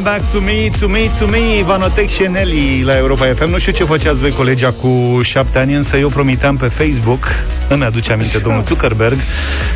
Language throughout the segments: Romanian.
Come back to me, to me, to me Vanotec și Nelly la Europa FM Nu știu ce făceați voi colegii cu șapte ani Însă eu promiteam pe Facebook Îmi aduce aminte Așa. domnul Zuckerberg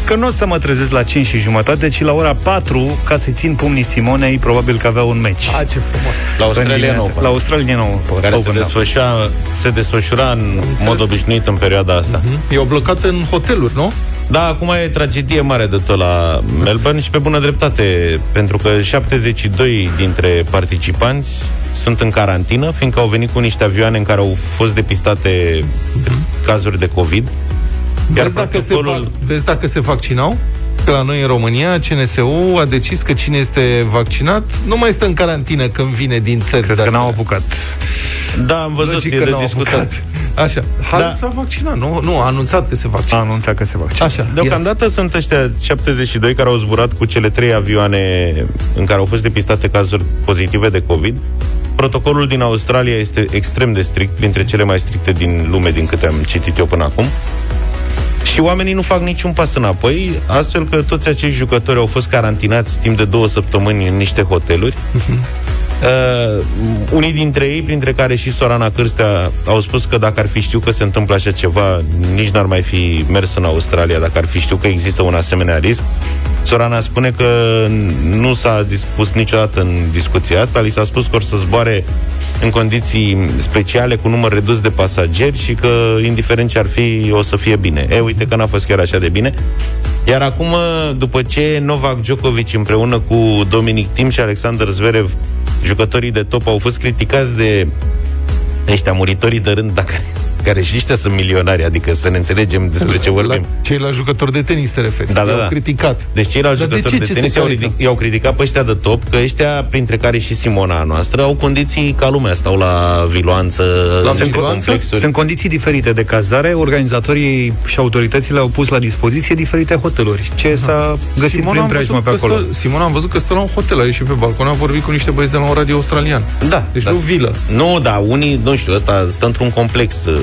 Că nu o să mă trezesc la 5 și jumătate Ci la ora 4 Ca să țin pumnii Simonei Probabil că avea un meci A, ce frumos La Australia Open La Australia Open Care se desfășura, se desfășura în mod obișnuit în perioada asta uh-huh. E o blocat în hoteluri, nu? Da, acum e tragedie mare de tot la Melbourne și pe bună dreptate, pentru că 72 dintre participanți sunt în carantină, fiindcă au venit cu niște avioane în care au fost depistate uh-huh. cazuri de COVID. Iar vezi, dacă se fac, vezi dacă se vaccinau? Că la noi în România CNSU a decis că cine este vaccinat nu mai este în carantină când vine din țări Cred că n-au apucat. Da, am văzut, Logic e de discutat. Apucat. Așa. Harald da. s-a vaccinat, nu? Nu, a anunțat că se vaccinează. A anunțat că se vaccinează. Așa. Deocamdată yes. sunt ăștia 72 care au zburat cu cele trei avioane în care au fost depistate cazuri pozitive de COVID. Protocolul din Australia este extrem de strict, printre cele mai stricte din lume, din câte am citit eu până acum. Și oamenii nu fac niciun pas înapoi, astfel că toți acești jucători au fost carantinați timp de două săptămâni în niște hoteluri. Uh-huh. Uh, unii dintre ei, printre care și Sorana Cârstea, au spus că dacă ar fi știut că se întâmplă așa ceva, nici n-ar mai fi mers în Australia, dacă ar fi știut că există un asemenea risc. Sorana spune că nu s-a dispus niciodată în discuția asta, li s-a spus că or să zboare în condiții speciale, cu număr redus de pasageri și că, indiferent ce ar fi, o să fie bine. E, uite că n-a fost chiar așa de bine. Iar acum, după ce Novak Djokovic împreună cu Dominic Tim și Alexander Zverev, jucătorii de top, au fost criticați de ăștia muritorii de rând, dacă care și ăștia sunt milionari, adică să ne înțelegem despre ce vorbim. La ceilalți jucători de tenis te referi. Da, da, da. I-au criticat. Deci ceilalți Dar jucători de, ce? de tenis i-au, ridic, i-au criticat pe ăștia de top, că ăștia, printre care și Simona noastră, au condiții ca lumea, stau la viloanță, la sunt, complexuri. sunt condiții diferite de cazare, organizatorii și autoritățile au pus la dispoziție diferite hoteluri. Ce Aha. s-a găsit Simona prin preajmă pe acolo? Stă, Simona am văzut că stă la un hotel, a ieșit pe balcon, a vorbit cu niște băieți de la un radio australian. Da. Deci da. nu vilă. Nu, da, unii, nu știu, ăsta stă într-un complex uh,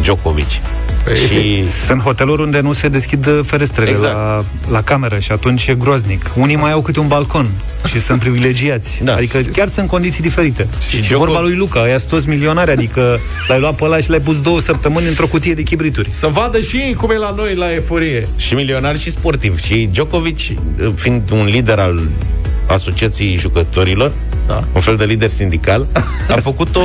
Djokovic mici. Păi, și... Sunt hoteluri unde nu se deschid ferestrele exact. la, la cameră și atunci e groaznic. Unii mai au câte un balcon și sunt privilegiați. Da. Adică chiar sunt condiții diferite. Și, și vorba lui Luca, ăia sunt toți milionari, adică l-ai luat pe ăla și l-ai pus două săptămâni într-o cutie de chibrituri. Să vadă și ei cum e la noi la eforie. Și milionar și sportiv. Și Djokovic, fiind un lider al Asociației Jucătorilor, da. un fel de lider sindical, a făcut o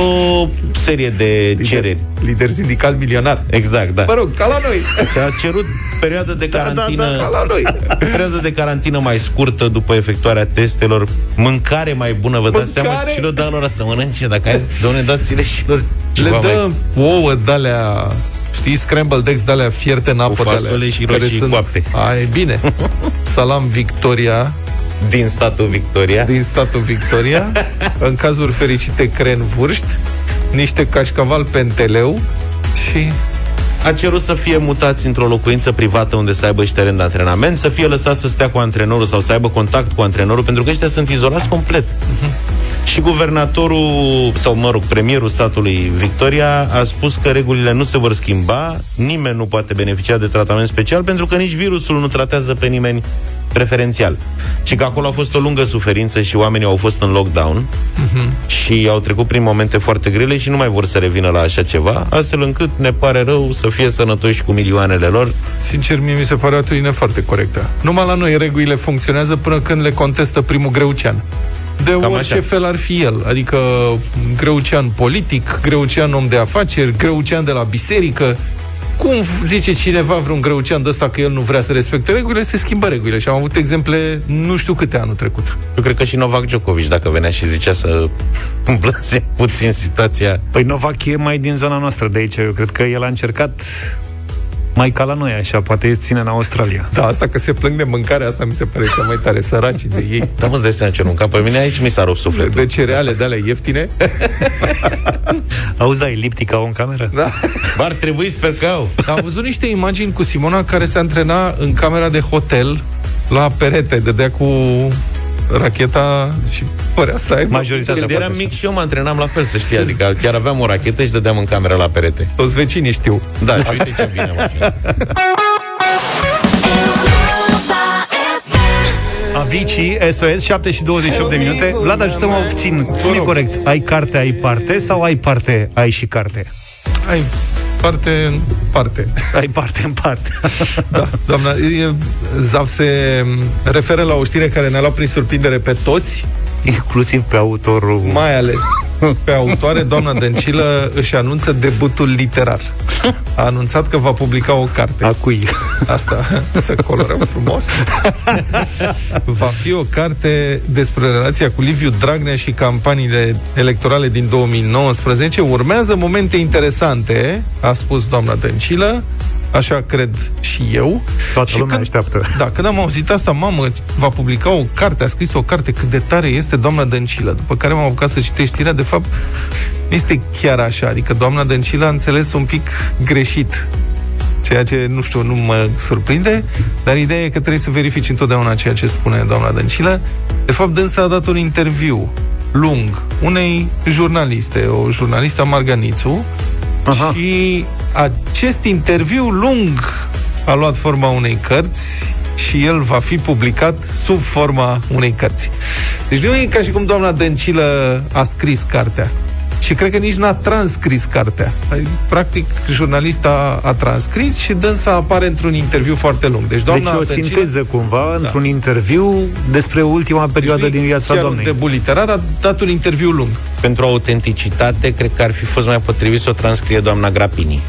serie de lider, cereri. Lider sindical milionar. Exact, da. Mă rog, ca la noi. Și a cerut perioadă de carantină, da, da, da, ca la noi. perioadă de carantină mai scurtă după efectuarea testelor, mâncare mai bună, vă dați seama și le dă lor să mănânce, dacă ai zis, doamne, dați-le și lor Le dă mai... ouă de-alea Știi, scrambled eggs de-alea fierte în apă Cu fasole și roșii sunt... coapte. A, e bine. Salam Victoria, din statul Victoria. Din statul Victoria. în cazuri fericite, cren vârști, niște cașcaval penteleu și a cerut să fie mutați într-o locuință privată unde să aibă și teren de antrenament, să fie lăsat să stea cu antrenorul sau să aibă contact cu antrenorul, pentru că ăștia sunt izolați complet. Uh-huh. Și guvernatorul, sau mă rog, premierul statului Victoria a spus că regulile nu se vor schimba, nimeni nu poate beneficia de tratament special, pentru că nici virusul nu tratează pe nimeni preferențial. Și că acolo a fost o lungă suferință și oamenii au fost în lockdown uh-huh. și au trecut prin momente foarte grele și nu mai vor să revină la așa ceva, astfel încât ne pare rău să fie sănătoși cu milioanele lor. Sincer, mie mi se pare o atitudine foarte corectă. Numai la noi regulile funcționează până când le contestă primul greucean de Cam orice așa. fel ar fi el. Adică greucean politic, greucean om de afaceri, greucean de la biserică. Cum zice cineva vreun greucean de ăsta că el nu vrea să respecte regulile, se schimbă regulile. Și am avut exemple nu știu câte anul trecut. Eu cred că și Novak Djokovic, dacă venea și zicea să îmblânze puțin situația. Păi Novak e mai din zona noastră de aici. Eu cred că el a încercat mai ca la noi, așa, poate ține în Australia. Da, asta că se plâng de mâncare, asta mi se pare cea mai tare, săraci de ei. Da, mă îți ce nu, ca pe mine aici mi s-a rupt sufletul. De cereale de alea ieftine? Auzi, da, eliptica o în cameră? Da. Ar trebui, sper că au. Am văzut niște imagini cu Simona care se antrena în camera de hotel la perete, dădea cu racheta și părea să aibă. Majoritatea Când eram mic și eu mă antrenam la fel, să știi. Adică chiar aveam o rachetă și dădeam în camera la perete. Toți vecinii știu. Da, și uite ce bine mă Vici, SOS, 7 și 28 de minute. Vlad, ajută-mă puțin. Cum e corect? Ai carte, ai parte sau ai parte, ai și carte? Ai parte în parte. Ai parte în parte. da, doamna, e, Zav se referă la o știre care ne-a luat prin surprindere pe toți. Inclusiv pe autorul. Mai ales pe autoare, doamna Dăncilă își anunță debutul literar. A anunțat că va publica o carte. A cui? Asta, să colorăm frumos. Va fi o carte despre relația cu Liviu Dragnea și campaniile electorale din 2019. Urmează momente interesante, a spus doamna Dăncilă. Așa cred și eu. Toată și lumea când, așteaptă. Da, când am auzit asta, mamă, va publica o carte, a scris o carte, cât de tare este doamna Dăncilă. După care m-am apucat să citești știrea, de fapt, este chiar așa. Adică doamna Dăncilă a înțeles un pic greșit ceea ce, nu știu, nu mă surprinde, dar ideea e că trebuie să verifici întotdeauna ceea ce spune doamna Dăncilă. De fapt, dânsa a dat un interviu lung unei jurnaliste, o jurnalistă Marganițu, Aha. și acest interviu lung a luat forma unei cărți și el va fi publicat sub forma unei cărți. Deci nu e ca și cum doamna Dăncilă a scris cartea. Și cred că nici n-a transcris cartea. Practic, jurnalista a transcris și dânsa apare într-un interviu foarte lung. Deci, doamna deci o Dăncilă, sinteză cumva, da. într-un interviu despre ultima perioadă deci, din viața chiar doamnei. de literar a dat un interviu lung. Pentru autenticitate, cred că ar fi fost mai potrivit să o transcrie doamna Grapini.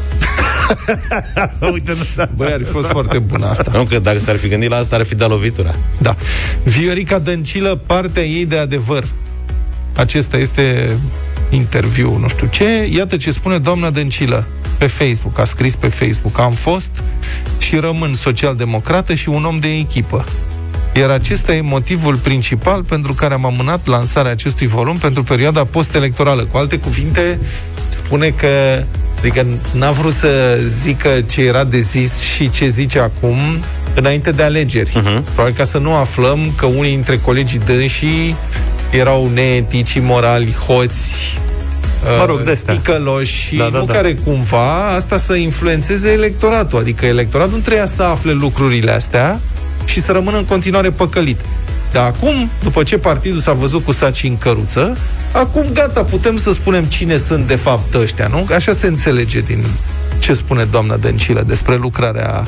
Uite, nu, da. Băi, ar fi fost foarte bună asta. Nu, că dacă s-ar fi gândit la asta, ar fi dat lovitura. Da. Viorica Dăncilă, partea ei de adevăr. Acesta este interviu, nu știu ce. Iată ce spune doamna Dăncilă pe Facebook, a scris pe Facebook. Am fost și rămân social-democrată și un om de echipă. Iar acesta e motivul principal pentru care am amânat lansarea acestui volum pentru perioada post-electorală. Cu alte cuvinte, spune că Adică n-a vrut să zică ce era de zis și ce zice acum înainte de alegeri. Uh-huh. Probabil ca să nu aflăm că unii dintre colegii dânsii erau neetici, morali, hoți, mă rog, de ticăloși da, da, nu da. care cumva asta să influențeze electoratul. Adică electoratul nu trebuia să afle lucrurile astea și să rămână în continuare păcălit. Dar acum, după ce partidul s-a văzut cu saci în căruță, acum gata, putem să spunem cine sunt de fapt ăștia, nu? Așa se înțelege din ce spune doamna Dăncilă despre lucrarea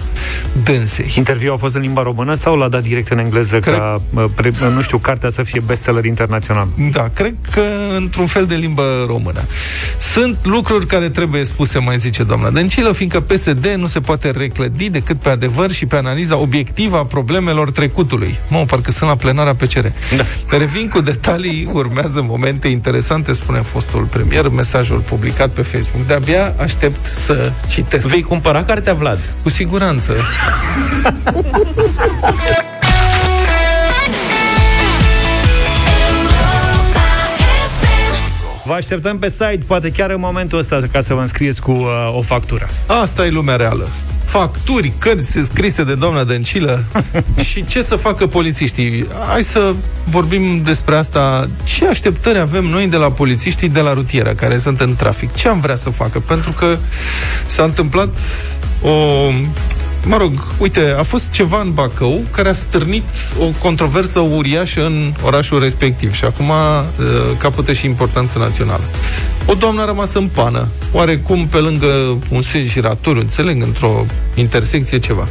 dânsei. Interviul a fost în limba română sau l-a dat direct în engleză cred... ca, pre, nu știu, cartea să fie bestseller internațional? Da, cred că într-un fel de limbă română. Sunt lucruri care trebuie spuse, mai zice doamna Dăncilă, fiindcă PSD nu se poate reclădi decât pe adevăr și pe analiza obiectivă a problemelor trecutului. Mă, parcă sunt la plenara PCR. Da. Revin cu detalii, urmează momente interesante, spune fostul premier, mesajul publicat pe Facebook. De-abia aștept să citesc. Vei cumpăra cartea Vlad? Cu siguranță. Vă așteptăm pe site, poate chiar în momentul ăsta, ca să vă înscrieți cu uh, o factură. Asta e lumea reală. Facturi, cărți scrise de doamna Dăncilă și ce să facă polițiștii. Hai să vorbim despre asta. Ce așteptări avem noi de la polițiștii de la rutieră care sunt în trafic? Ce am vrea să facă? Pentru că s-a întâmplat o mă rog, uite, a fost ceva în Bacău care a stârnit o controversă uriașă în orașul respectiv și acum uh, capătă și importanță națională. O doamnă a rămas în pană, oarecum pe lângă un sens giratoriu, înțeleg, într-o intersecție ceva.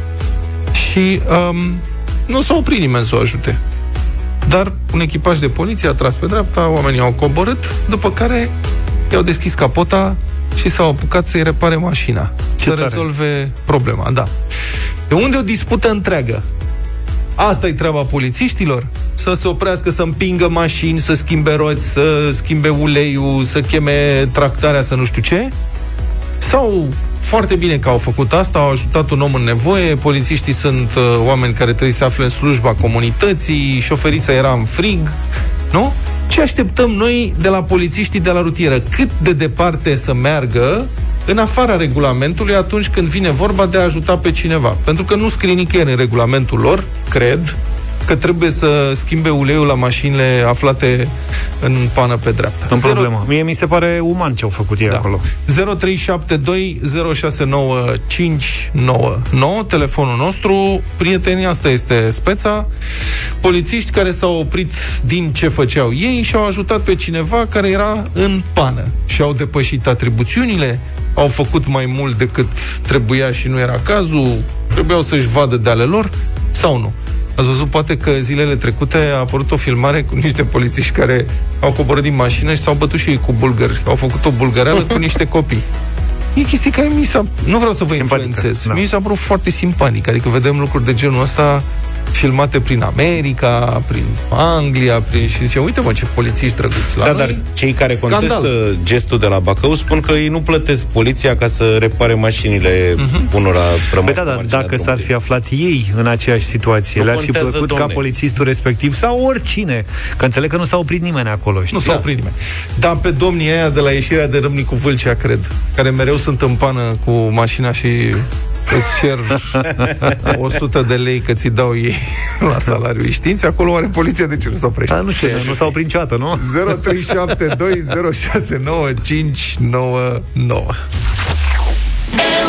Și um, nu s-a oprit nimeni să o ajute. Dar un echipaj de poliție a tras pe dreapta, oamenii au coborât, după care i-au deschis capota, și s-au apucat să-i repare mașina, Ce să tare. rezolve problema. Da. De unde o dispută întreagă? Asta e treaba polițiștilor? Să se oprească, să împingă mașini, să schimbe roți, să schimbe uleiul, să cheme tractarea, să nu știu ce? Sau foarte bine că au făcut asta, au ajutat un om în nevoie, polițiștii sunt uh, oameni care trebuie să afle în slujba comunității, șoferița era în frig, nu? Ce așteptăm noi de la polițiștii de la rutieră? Cât de departe să meargă în afara regulamentului atunci când vine vorba de a ajuta pe cineva? Pentru că nu scrie nicăieri în regulamentul lor, cred, că trebuie să schimbe uleiul la mașinile aflate în pană pe dreapta. În problemă. Mie mi se pare uman ce au făcut ei da. acolo. 0372069599 telefonul nostru. Prietenia asta este speța. Polițiști care s-au oprit din ce făceau ei și au ajutat pe cineva care era în pană și au depășit atribuțiunile, au făcut mai mult decât trebuia și nu era cazul, trebuiau să-și vadă de ale lor sau nu. Ați văzut poate că zilele trecute a apărut o filmare cu niște polițiști care au coborât din mașină și s-au bătut și ei cu bulgări. Au făcut o bulgăreală cu niște copii. E chestii care mi s-a... Nu vreau să vă Simpatică, influențez. Da. Mi s-a părut foarte simpatic. Adică vedem lucruri de genul ăsta filmate prin America, prin Anglia, prin... și zice, uite mă, ce polițiști drăguți la Da, noi. dar cei care Scandal. contestă gestul de la Bacău spun că ei nu plătesc poliția ca să repare mașinile uh-huh. unora Păi da, dar dacă s-ar fi aflat ei în aceeași situație, le-ar fi plăcut domne. ca polițistul respectiv sau oricine, că înțeleg că nu s-a oprit nimeni acolo. Știi? Nu s-a oprit nimeni. Dar pe domnii aia de la ieșirea de Râmnicu Vâlcea, cred, care mereu sunt în pană cu mașina și îți cer 100 de lei că ți dau ei la salariu. Științi, acolo are poliția de ce nu s-a oprește. A, nu știu, nu s-au oprit niciodată, nu? 0372069599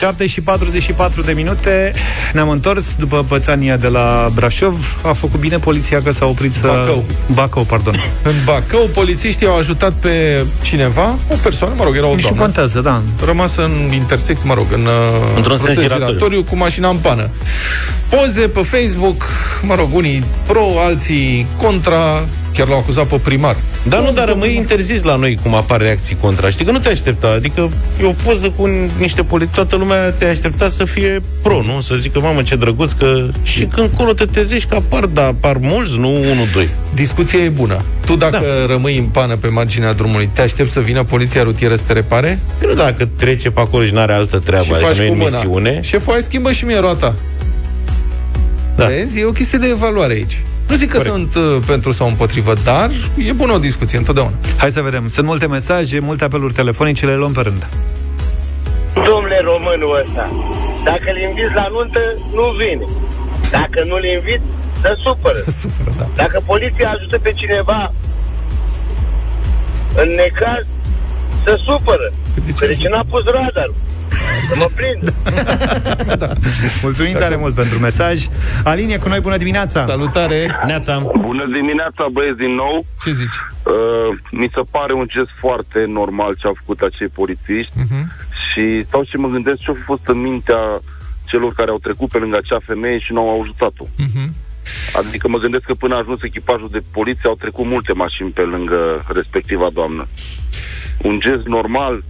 7 și 44 de minute. Ne-am întors după pățania de la Brașov. A făcut bine poliția că s-a oprit să... Bacău. Bacău, pardon. În Bacău, polițiștii au ajutat pe cineva? O persoană, mă rog, era o doamnă. Și contează, da. Rămasă în intersect, mă rog, în uh, Într-un sens giratoriu. giratoriu Cu mașina în pană. Poze pe Facebook, mă rog, unii pro, alții contra Chiar l-au acuzat pe primar. Da, nu, dar rămâi interzis la noi cum apar reacții contra. Știi că nu te aștepta. Adică e o poză cu niște politici. Toată lumea te aștepta să fie pro, nu? Să zică, mamă, ce drăguț că... Și când colo te trezești că apar, da, apar mulți, nu unul, doi. Discuția e bună. Tu dacă da. rămâi în pană pe marginea drumului, te aștepți să vină poliția rutieră să te repare? Păi nu dacă trece pe acolo și n-are altă treabă, și adică faci nu e cu în mâna. misiune. Șeful, hai schimbă și mie roata. Da. Vezi? E o chestie de evaluare aici. Nu zic că Corect. sunt uh, pentru sau împotrivă, dar e bună o discuție întotdeauna. Hai să vedem, sunt multe mesaje, multe apeluri telefonice Le luăm pe rând Domnule românul ăsta, dacă îl inviți la nuntă, nu vine. Dacă nu-l inviți, se supără. Se supără, da. Dacă poliția ajută pe cineva în necaz, se supără. De ce Că de ce n-a pus radarul? Să mă prind. Mulțumim tare mult pentru mesaj Alinie cu noi, bună dimineața Salutare! Neața. Bună dimineața, băieți, din nou. Ce zici? Uh, mi se pare un gest foarte normal ce au făcut acei polițiști Uh-huh. și stau și mă gândesc ce a fost în mintea celor care au trecut pe lângă acea femeie și nu au ajutat-o. Uh-huh. Adică mă gândesc că până a ajuns echipajul de poliție au trecut multe mașini pe lângă respectiva doamnă. Un gest normal,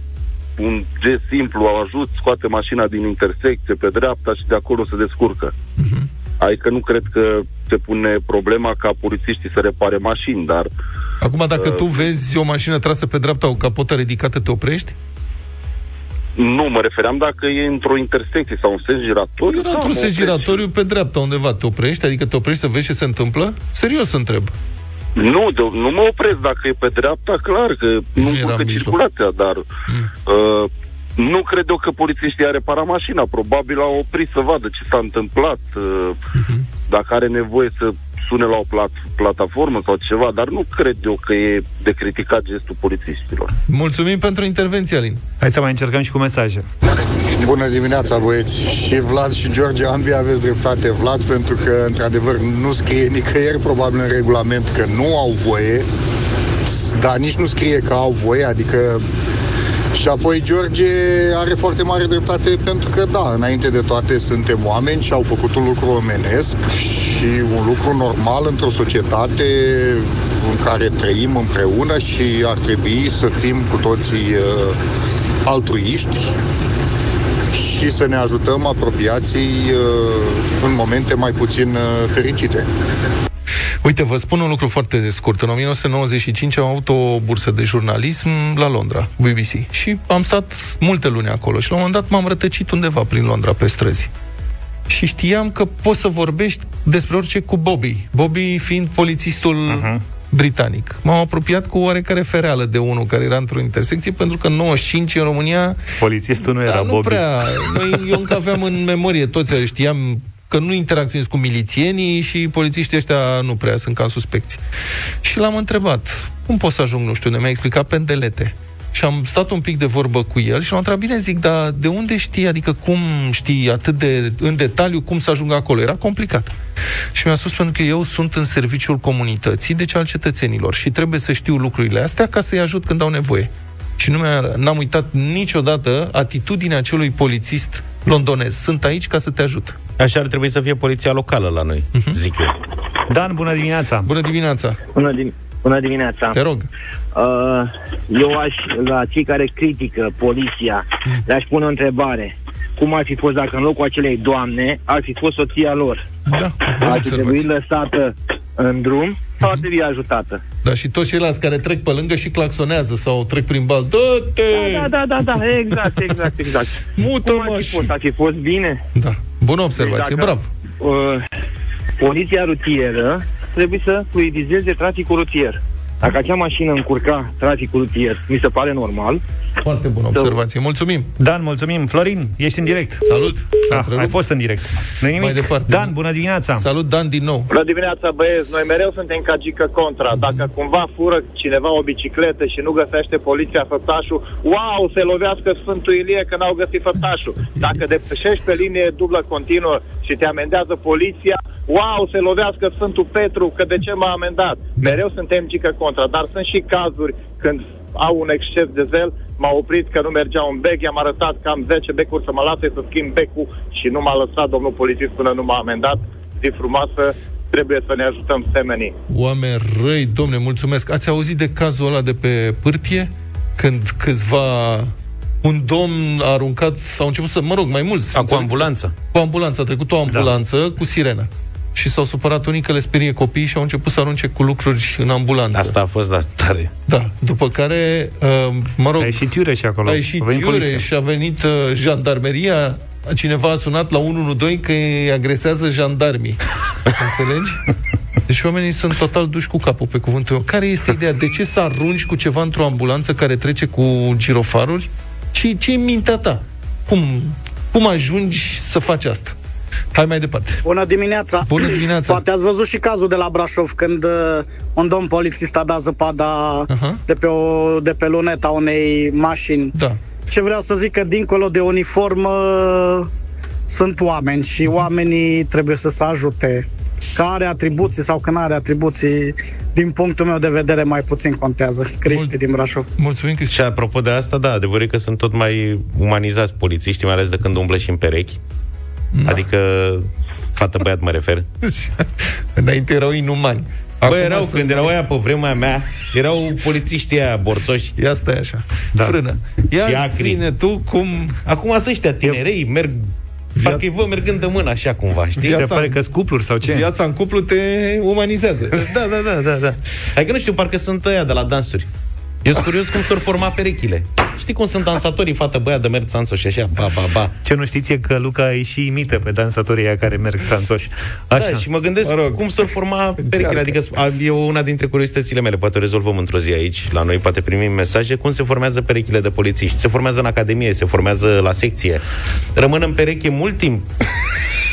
un gest simplu, au ajut, scoate mașina din intersecție pe dreapta și de acolo se descurcă. Uh-huh. Adică nu cred că se pune problema ca polițiștii să repare mașini, dar Acum, dacă tu vezi o mașină trasă pe dreapta, o capotă ridicată, te oprești? Nu, mă refeream dacă e într-o intersecție sau un sens giratoriu. Era da, într-un mă sens opresc. giratoriu pe dreapta undeva. Te oprești? Adică te oprești să vezi ce se întâmplă? Serios întreb. Nu, de, nu mă opresc dacă e pe dreapta, clar că nu era blocă în mijloc. circulația, dar uh, nu cred eu că polițiștii a reparat mașina. Probabil au oprit să vadă ce s-a întâmplat, uh, Mhm. dacă are nevoie să sune la o plat, plataformă sau ceva, dar nu cred eu că e de criticat gestul polițiștilor. Mulțumim pentru intervenție, Alin. Hai să mai încercăm și cu mesaje Bună dimineața, băieți! Și Vlad și George, ambii aveți dreptate. Vlad, pentru că, într-adevăr, nu scrie nicăieri, probabil, în regulament că nu au voie, dar nici nu scrie că au voie, adică... Și apoi George are foarte mare dreptate pentru că, da, înainte de toate suntem oameni și au făcut un lucru omenesc și un lucru normal într-o societate în care trăim împreună și ar trebui să fim cu toții uh, altruiști și să ne ajutăm apropiații uh, în momente mai puțin uh, fericite. Uite, vă spun un lucru foarte scurt. În 1995 am avut o bursă de jurnalism la Londra, BBC. Și am stat multe luni acolo și la un moment dat m-am rătăcit undeva prin Londra, pe străzi. Și știam că poți să vorbești despre orice cu Bobby. Bobby fiind polițistul uh-huh. britanic. M-am apropiat cu oarecare fereală de unul care era într-o intersecție, pentru că în 95 în România Polițistul nu era da, nu Bobby prea. Noi, eu încă aveam în memorie, toți știam că nu interacționez cu milițienii și polițiștii ăștia nu prea sunt ca suspecți. Și l-am întrebat, cum pot să ajung, nu știu, ne mi-a explicat pendelete. Și am stat un pic de vorbă cu el și l-am întrebat, bine zic, dar de unde știi, adică cum știi atât de în detaliu cum să ajung acolo? Era complicat. Și mi-a spus pentru că eu sunt în serviciul comunității, deci al cetățenilor și trebuie să știu lucrurile astea ca să-i ajut când au nevoie. Și nu mi-a, n-am uitat niciodată atitudinea acelui polițist londonez. Sunt aici ca să te ajut. Așa ar trebui să fie poliția locală la noi, uh-huh. zic eu. Dan, bună dimineața! Bună dimineața! Bună, din- bună dimineața! Te rog! Uh, eu aș, la cei care critică poliția, mm. le-aș pune o întrebare. Cum ar fi fost dacă în locul acelei doamne ar fi fost soția lor? Da, ar fi trebuit lăsată în drum sau ar mhm. trebui ajutată? Da, și toți ceilalți care trec pe lângă și claxonează sau trec prin bal. Dă-te! Da, da, da, da, da, exact, exact, exact. Mută-mă Cum ar fi fost? Ar fi fost bine? Da, bună observație, deci dacă, bravo. Uh, poliția rutieră trebuie să fluidizeze traficul rutier. Dacă acea mașină încurca traficul rutier, mi se pare normal. Foarte bună observație. Mulțumim. Dan, mulțumim. Florin, ești în direct. Salut. Da, ai fost în direct. nu nimic. Mai departe. Dan, bună dimineața. Salut, Dan, din nou. Bună dimineața, băieți. Noi mereu suntem ca gică contra. Dacă cumva fură cineva o bicicletă și nu găsește poliția făptașul, wow, se lovească Sfântul Ilie că n-au găsit făptașul. Dacă depășești pe linie dublă continuă și te amendează poliția, wow, se lovească Sfântul Petru, că de ce m-a amendat? Mereu suntem gică contra, dar sunt și cazuri când au un exces de zel, m-a oprit că nu mergea un bec, i-am arătat că am 10 becuri să mă lase să schimb becul și nu m-a lăsat domnul polițist până nu m-a amendat. Zi frumoasă, trebuie să ne ajutăm semenii. Oameni răi, domne, mulțumesc. Ați auzit de cazul ăla de pe pârtie? Când câțiva un domn a aruncat, sau început să, mă rog, mai mulți. A, cu ambulanța. Cu ambulanța, a trecut o ambulanță da. cu sirenă și s-au supărat unii că le sperie copiii și au început să arunce cu lucruri în ambulanță. Asta a fost, da, tare. Da, după care, uh, mă rog... A ieșit iure și acolo. A ieșit iure și a venit uh, jandarmeria, cineva a sunat la 112 că îi agresează jandarmii. Înțelegi? Deci oamenii sunt total duși cu capul pe cuvântul meu. Care este ideea? De ce să arunci cu ceva într-o ambulanță care trece cu girofaruri? Ce, ce mintea ta? Cum, cum ajungi să faci asta? Hai mai departe. Bună dimineața. Bună dimineața. Poate ați văzut și cazul de la Brașov când uh, un domn polițist a dat zăpada uh-huh. de, pe o, de pe luneta unei mașini. Da. Ce vreau să zic că dincolo de uniformă sunt oameni și uh-huh. oamenii trebuie să se ajute. Că are atribuții sau că nu are atribuții, din punctul meu de vedere, mai puțin contează. Cristi Mul- din Brașov. Mulțumim, Cristi. Și apropo de asta, da, adevărul că sunt tot mai umanizați polițiștii, mai ales de când umblă și în perechi. Da. Adică fată băiat mă refer. Înainte erau inumani. Acum Bă, erau, când erau aia pe vremea mea, erau polițiștii aia borțoși. Ia stai așa. Da. Frână. Ia și acri. tu cum... Acum să ăștia tinerei merg Via... Parcă-i vă mergând de mână așa cumva, știi? Viața Se pare că cupluri sau ce? Viața în cuplu te umanizează. da, da, da, da, da. Adică nu știu, parcă sunt ăia de la dansuri. Eu sunt curios cum s-or forma perechile. Știi cum sunt dansatorii, fată băiat de merg țanțoși și așa, ba, ba, ba. Ce nu știți e că Luca îi și imită pe dansatorii aia care merg țanțoși. Așa. Da, și mă gândesc mă rog. cum s-or forma perechile. Adică e una dintre curiozitățile mele. Poate o rezolvăm într-o zi aici, la noi, poate primim mesaje. Cum se formează perechile de polițiști? Se formează în academie, se formează la secție. Rămân în pereche mult timp.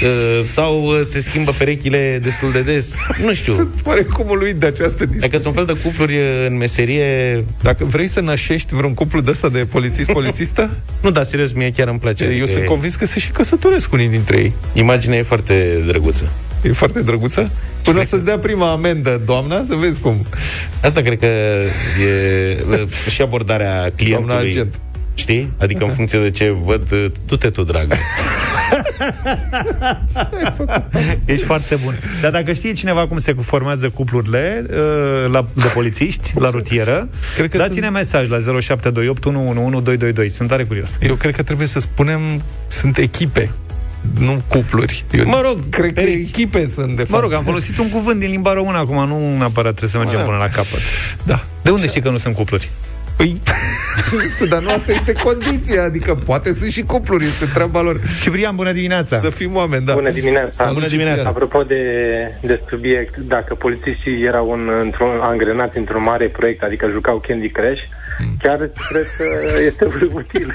Uh, sau uh, se schimbă perechile destul de des. Nu știu. Sunt oarecum uluit de această discuție. Dacă sunt fel de cupluri uh, în meserie... Dacă vrei să nașești vreun cuplu de ăsta de polițist-polițistă? nu, dar serios, mie chiar îmi place. Eu adică sunt convins că se și căsătoresc unii dintre ei. Imaginea e foarte drăguță. E foarte drăguță? Până să-ți dea prima amendă, doamna, să vezi cum. Asta cred că e și abordarea clientului. Doamna agent. Știi? Adică în funcție de ce văd, du-te tu, dragă. Ești foarte bun. Dar dacă știe cineva cum se formează cuplurile uh, la, de polițiști, la rutieră, cred că dați-ne sunt... mesaj la 0728 111222. Sunt tare curios. Eu cred că trebuie să spunem sunt echipe nu cupluri. Eu mă rog, cred că echipe sunt, de fapt. Mă rog, am folosit un cuvânt din limba română acum, nu neapărat trebuie să mergem până la capăt. Da. De unde știi că nu sunt cupluri? Păi, dar nu asta este condiția, adică poate sunt și cupluri, este treaba lor. Ciprian, bună dimineața! Să fim oameni, da. Bună dimineața! Salut, bună dimineața! Apropo de, de subiect, dacă polițiștii erau în, într-un, angrenați într-un mare proiect, adică jucau Candy Crush, mm. chiar cred că este util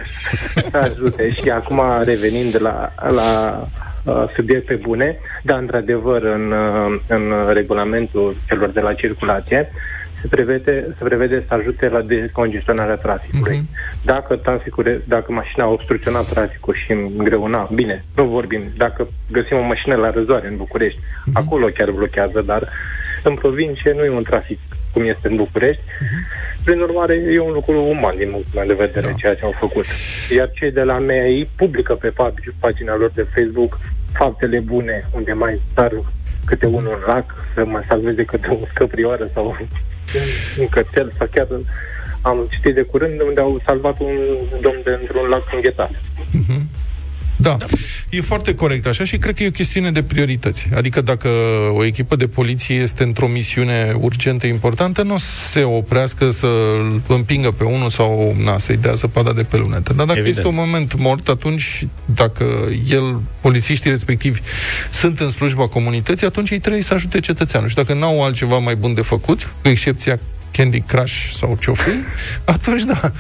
să ajute. Și acum, revenind la, la uh, subiecte bune, dar într-adevăr în, uh, în regulamentul celor de la circulație se prevede, se prevede să ajute la decongestionarea traficului. Uh-huh. Dacă, traficul, dacă mașina a obstrucționat traficul și îngreuna, bine, nu vorbim, dacă găsim o mașină la răzoare în București, uh-huh. acolo chiar blochează, dar în provincie nu e un trafic cum este în București. Uh-huh. Prin urmare, e un lucru uman din punctul meu de vedere, da. ceea ce au făcut. Iar cei de la MEI publică pe pagina lor de Facebook faptele bune, unde mai star câte unul în lac, să mai salveze câte o scăprioară sau un cățel, sau chiar am citit de curând unde au salvat un domn de într-un lac înghețat. Uh-huh. Da. da. E foarte corect așa și cred că e o chestiune de priorități. Adică dacă o echipă de poliție este într-o misiune urgentă, importantă, nu o se oprească să împingă pe unul sau na, să-i dea zăpada de pe lunetă. Dar dacă Evident. este un moment mort, atunci, dacă el, polițiștii respectivi, sunt în slujba comunității, atunci ei trebuie să ajute cetățeanul. Și dacă n-au altceva mai bun de făcut, cu excepția Candy Crush sau ce atunci da,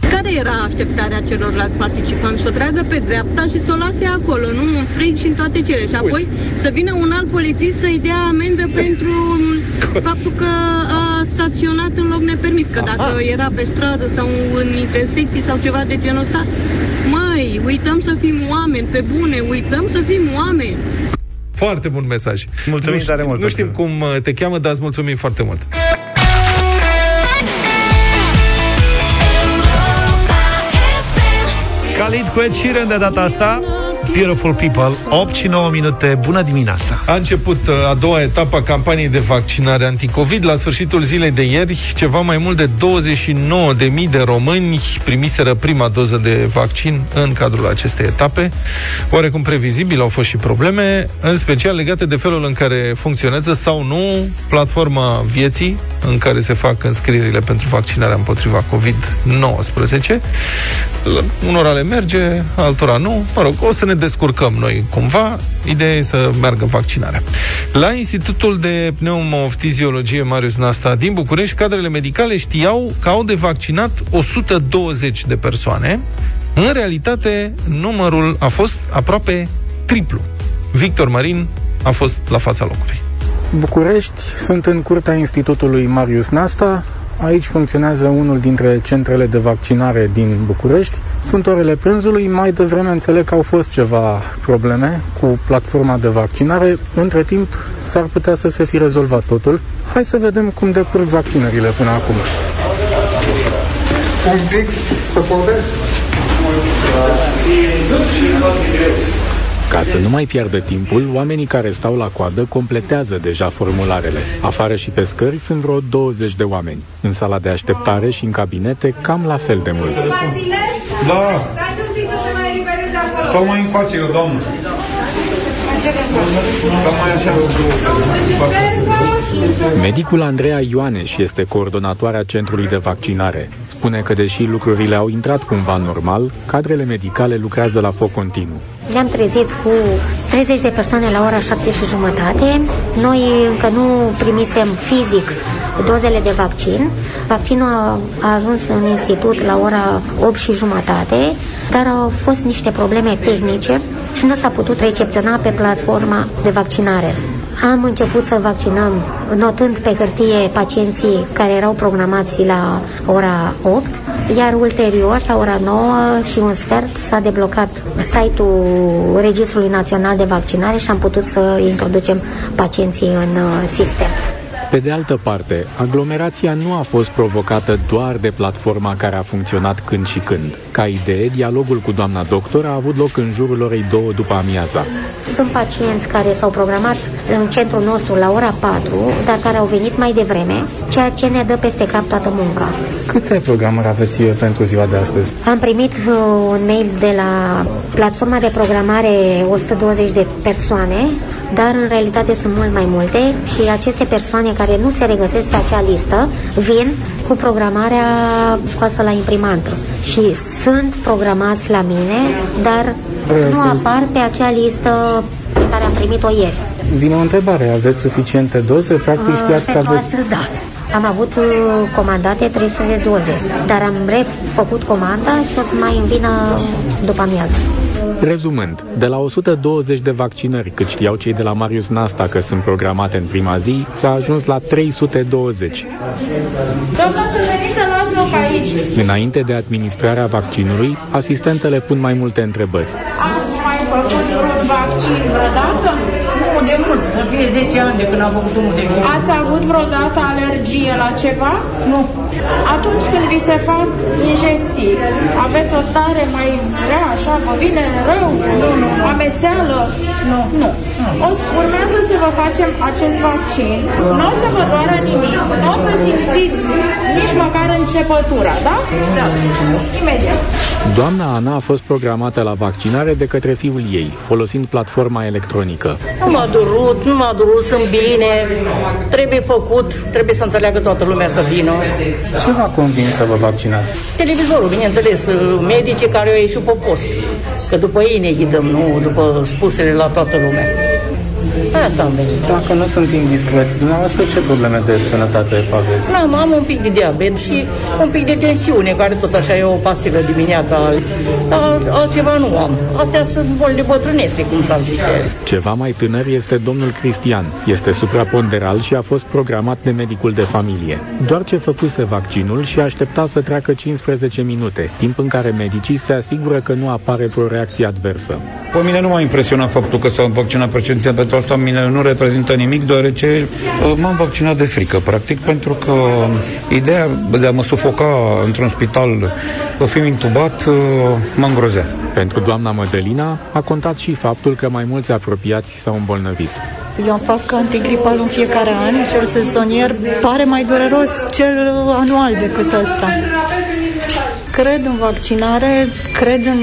care era așteptarea celorlalți participanți? Să o tragă pe dreapta și să o lase acolo, nu în frig și în toate cele. Și apoi Uite. să vină un alt polițist să-i dea amendă pentru faptul că a staționat în loc nepermis. Că Aha. dacă era pe stradă sau în intersecții sau ceva de genul ăsta, mai uităm să fim oameni, pe bune, uităm să fim oameni. Foarte bun mesaj. Mulțumim nu, tare mult. Nu știm cum uh, te cheamă, dar îți mulțumim foarte mult. Khalid cu Ed Sheeran de data asta Beautiful People, 8 și 9 minute, bună dimineața! A început uh, a doua etapă a campaniei de vaccinare anticovid. La sfârșitul zilei de ieri, ceva mai mult de 29.000 de români primiseră prima doză de vaccin în cadrul acestei etape. Oarecum previzibil au fost și probleme, în special legate de felul în care funcționează sau nu platforma vieții în care se fac înscrierile pentru vaccinarea împotriva COVID-19. Unora le merge, altora nu. Mă rog, o să ne descurcăm noi cumva, ideea e să meargă vaccinarea. La Institutul de Pneumoftiziologie Marius Nasta din București, cadrele medicale știau că au de vaccinat 120 de persoane. În realitate, numărul a fost aproape triplu. Victor Marin a fost la fața locului. București, sunt în curtea Institutului Marius Nasta, Aici funcționează unul dintre centrele de vaccinare din București. Sunt orele prânzului, mai devreme înțeleg că au fost ceva probleme cu platforma de vaccinare. Între timp s-ar putea să se fi rezolvat totul. Hai să vedem cum decurg vaccinările până acum. Un pic, să ca să nu mai pierdă timpul, oamenii care stau la coadă completează deja formularele. Afară și pe scări sunt vreo 20 de oameni. În sala de așteptare și în cabinete cam la fel de mulți. Da! Stau mai încoace, eu, doamnă. Medicul Andreea Ioaneș este coordonatoarea centrului de vaccinare. Spune că deși lucrurile au intrat cumva normal, cadrele medicale lucrează la foc continuu. Ne-am trezit cu 30 de persoane la ora 7 și jumătate. Noi încă nu primisem fizic dozele de vaccin. Vaccinul a, a ajuns în institut la ora 8 și jumătate, dar au fost niște probleme tehnice și nu s-a putut recepționa pe platforma de vaccinare. Am început să vaccinăm notând pe hârtie pacienții care erau programați la ora 8, iar ulterior, la ora 9 și un sfert, s-a deblocat site-ul Registrului Național de Vaccinare și am putut să introducem pacienții în uh, sistem. Pe de altă parte, aglomerația nu a fost provocată doar de platforma care a funcționat când și când. Ca idee, dialogul cu doamna doctor a avut loc în jurul orei 2 după amiaza. Sunt pacienți care s-au programat în centrul nostru la ora 4, dar care au venit mai devreme, ceea ce ne dă peste cap toată munca. Câte programări aveți pentru ziua de astăzi? Am primit uh, un mail de la platforma de programare 120 de persoane, dar în realitate sunt mult mai multe și aceste persoane care nu se regăsesc pe acea listă vin cu programarea scoasă la imprimantă și sunt programați la mine, dar nu apar pe acea listă pe care am primit-o ieri. Vine o întrebare, aveți suficiente doze? Practic știați uh, că aveți... astăzi, da. Am avut uh, comandate 320, dar am refăcut comanda și o să mai îmi vină după amiază. Rezumând, de la 120 de vaccinări, cât știau cei de la Marius Nasta că sunt programate în prima zi, s-a ajuns la 320. Deocamdată veni să luați loc aici. Înainte de administrarea vaccinului, asistentele pun mai multe întrebări. Ați mai făcut un vaccin vreodată? Nu, de mult, să fie 10 ani de când am făcut unul de mult. Ați avut vreodată alergie la ceva? Nu. Atunci când vi se fac injecții, aveți o stare mai rea, așa, vă vine rău, nu, nu. amețeală? Nu. Nu. O, urmează să vă facem acest vaccin. Nu o să vă doară nimic, nu o să simțiți nici măcar începătura, da? Da. Imediat. Doamna Ana a fost programată la vaccinare de către fiul ei, folosind platforma electronică. Nu m-a durut, nu m-a durut, sunt bine, trebuie făcut, trebuie să înțeleagă toată lumea să vină. Ce v-a convins să vă vaccinați? Televizorul, bineînțeles, medicii care au ieșit pe post, că după ei ne ghidăm, nu după spusele la toată lumea. Asta am venit. Dacă nu sunt indiscreți, dumneavoastră ce probleme de sănătate aveți? Nu, am un pic de diabet și un pic de tensiune, care tot așa e o pastilă dimineața, dar altceva nu am. Astea sunt boli de bătrânețe, cum s-ar zice. Ceva mai tânăr este domnul Cristian. Este supraponderal și a fost programat de medicul de familie. Doar ce făcuse vaccinul și aștepta să treacă 15 minute, timp în care medicii se asigură că nu apare vreo reacție adversă. Pe mine nu m-a impresionat faptul că s-a vaccinat președinția pentru asta mine nu reprezintă nimic, deoarece uh, m-am vaccinat de frică, practic, pentru că ideea de a mă sufoca într-un spital, să fiu intubat, uh, mă îngrozea. Pentru doamna Mădălina a contat și faptul că mai mulți apropiați s-au îmbolnăvit. Eu am fac antigripal în fiecare an, cel sezonier pare mai dureros cel anual decât ăsta. Cred în vaccinare, cred în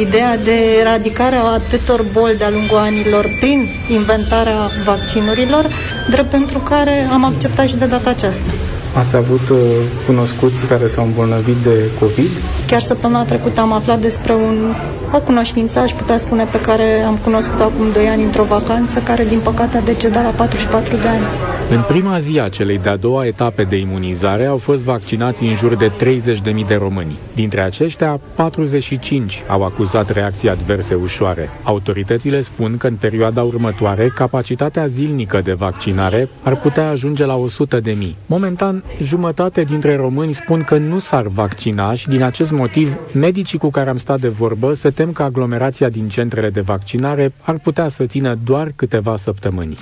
ideea de eradicare a atâtor boli de-a lungul anilor prin inventarea vaccinurilor, drept pentru care am acceptat și de data aceasta. Ați avut uh, cunoscuți care s-au îmbolnăvit de COVID? Chiar săptămâna trecută am aflat despre un, o cunoștință, aș putea spune, pe care am cunoscut acum 2 ani într-o vacanță, care din păcate a decedat la 44 de ani. În prima zi a celei de-a doua etape de imunizare au fost vaccinați în jur de 30.000 de români. Dintre aceștia, 45 au acuzat reacții adverse ușoare. Autoritățile spun că în perioada următoare, capacitatea zilnică de vaccinare ar putea ajunge la 100.000. Momentan, jumătate dintre români spun că nu s-ar vaccina și din acest motiv, medicii cu care am stat de vorbă se tem că aglomerația din centrele de vaccinare ar putea să țină doar câteva săptămâni.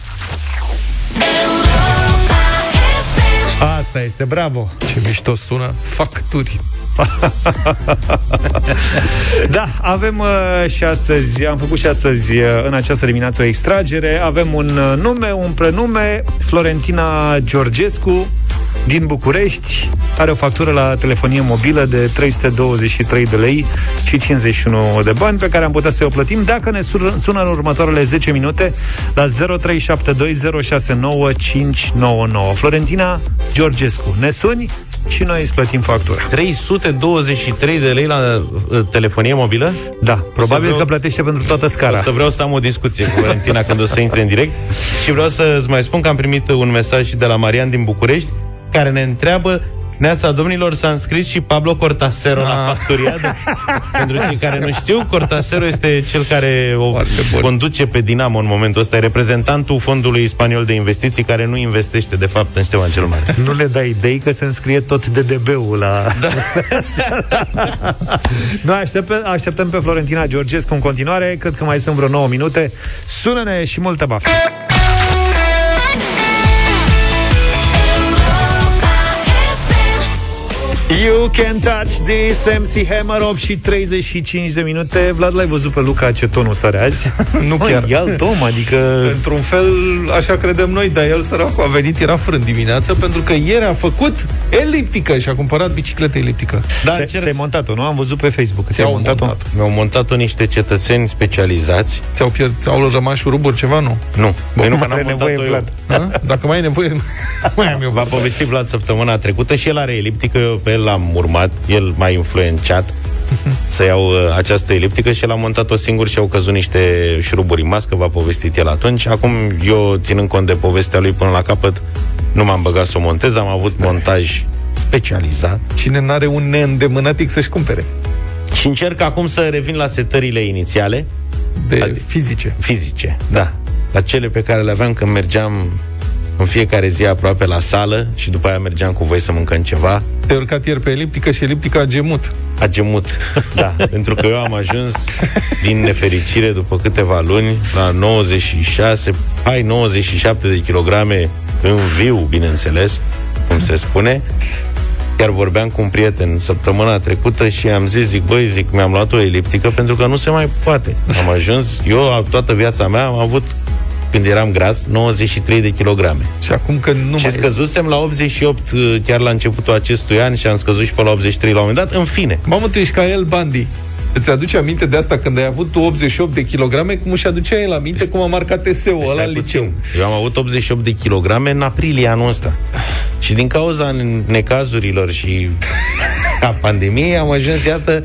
Asta este, bravo! Ce mișto sună, facturi! da, avem uh, și astăzi, am făcut și astăzi uh, în această dimineață o extragere. Avem un uh, nume, un prenume, Florentina Georgescu, din București, are o factură la telefonie mobilă de 323 de lei și 51 de bani pe care am putea să o plătim dacă ne sună în următoarele 10 minute la 0372069599. Florentina Georgescu, ne suni și noi îți plătim factura. 323 de lei la uh, telefonie mobilă? Da, probabil vreau, că plătește pentru toată scara. O să vreau să am o discuție cu Valentina când o să intre în direct și vreau să-ți mai spun că am primit un mesaj și de la Marian din București care ne întreabă Neața domnilor, s-a înscris și Pablo Cortasero ah. la facturiadă. Pentru cei care nu știu, Cortasero este cel care o conduce pe Dinamo în momentul ăsta. E reprezentantul Fondului Spaniol de Investiții care nu investește, de fapt, în Ștefan cel Mare. Nu le dai idei că se înscrie tot DDB-ul la... Da. Noi așteptăm, așteptăm pe Florentina Georgescu în continuare. Cred că mai sunt vreo 9 minute. Sună-ne și multă baftă! You can touch this MC Hammer 8 și 35 de minute Vlad, l-ai văzut pe Luca ce tonul sare azi? nu Măi, chiar E alt om, adică... Într-un fel, așa credem noi Dar el, săracul, a venit, era frânt dimineață Pentru că ieri a făcut eliptică Și a cumpărat bicicletă eliptică Dar ți-ai montat-o, nu? Am văzut pe Facebook Ți-ai montat-o? Montat. Mi-au montat-o niște cetățeni specializați Ți-au, pierd, ți-au rămas șuruburi ceva, nu? Nu, Bun, nu că n-am nevoie, montat-o Vlad. eu. Dacă mai ai nevoie mai am eu V-a povestit Vlad săptămâna trecută Și el are eliptică, eu pe el l-am urmat el m-a influențat să iau uh, această eliptică și el a montat-o singur și au căzut niște șuruburi în mască, v-a povestit el atunci. Acum, eu, ținând cont de povestea lui până la capăt, Nu m-am băgat să o montez, am avut Stai. montaj specializat. Cine n-are un neîndemânatic să-și cumpere? Și încerc acum să revin la setările inițiale. De adică, fizice. Fizice, da. La cele pe care le aveam când mergeam în fiecare zi aproape la sală și după aia mergeam cu voi să mâncăm ceva. Te urcat ieri pe eliptică și eliptica a gemut. A gemut, da. pentru că eu am ajuns din nefericire după câteva luni la 96, hai 97 de kilograme în viu, bineînțeles, cum se spune. Chiar vorbeam cu un prieten săptămâna trecută și am zis, zic, băi, zic, mi-am luat o eliptică pentru că nu se mai poate. Am ajuns, eu toată viața mea am avut când eram gras, 93 de kilograme. Și acum că nu și mai scăzusem la 88 uh, chiar la începutul acestui an și am scăzut și pe la 83 la un moment dat. În fine. Mamă, tu ești ca el, Bandi. Îți aduce aminte de asta când ai avut 88 de kilograme, cum și aducea el aminte cum a marcat TSE-ul ăla în liceu? Eu am avut 88 de kilograme în aprilie anul ăsta. Și din cauza necazurilor și a pandemiei am ajuns, iată,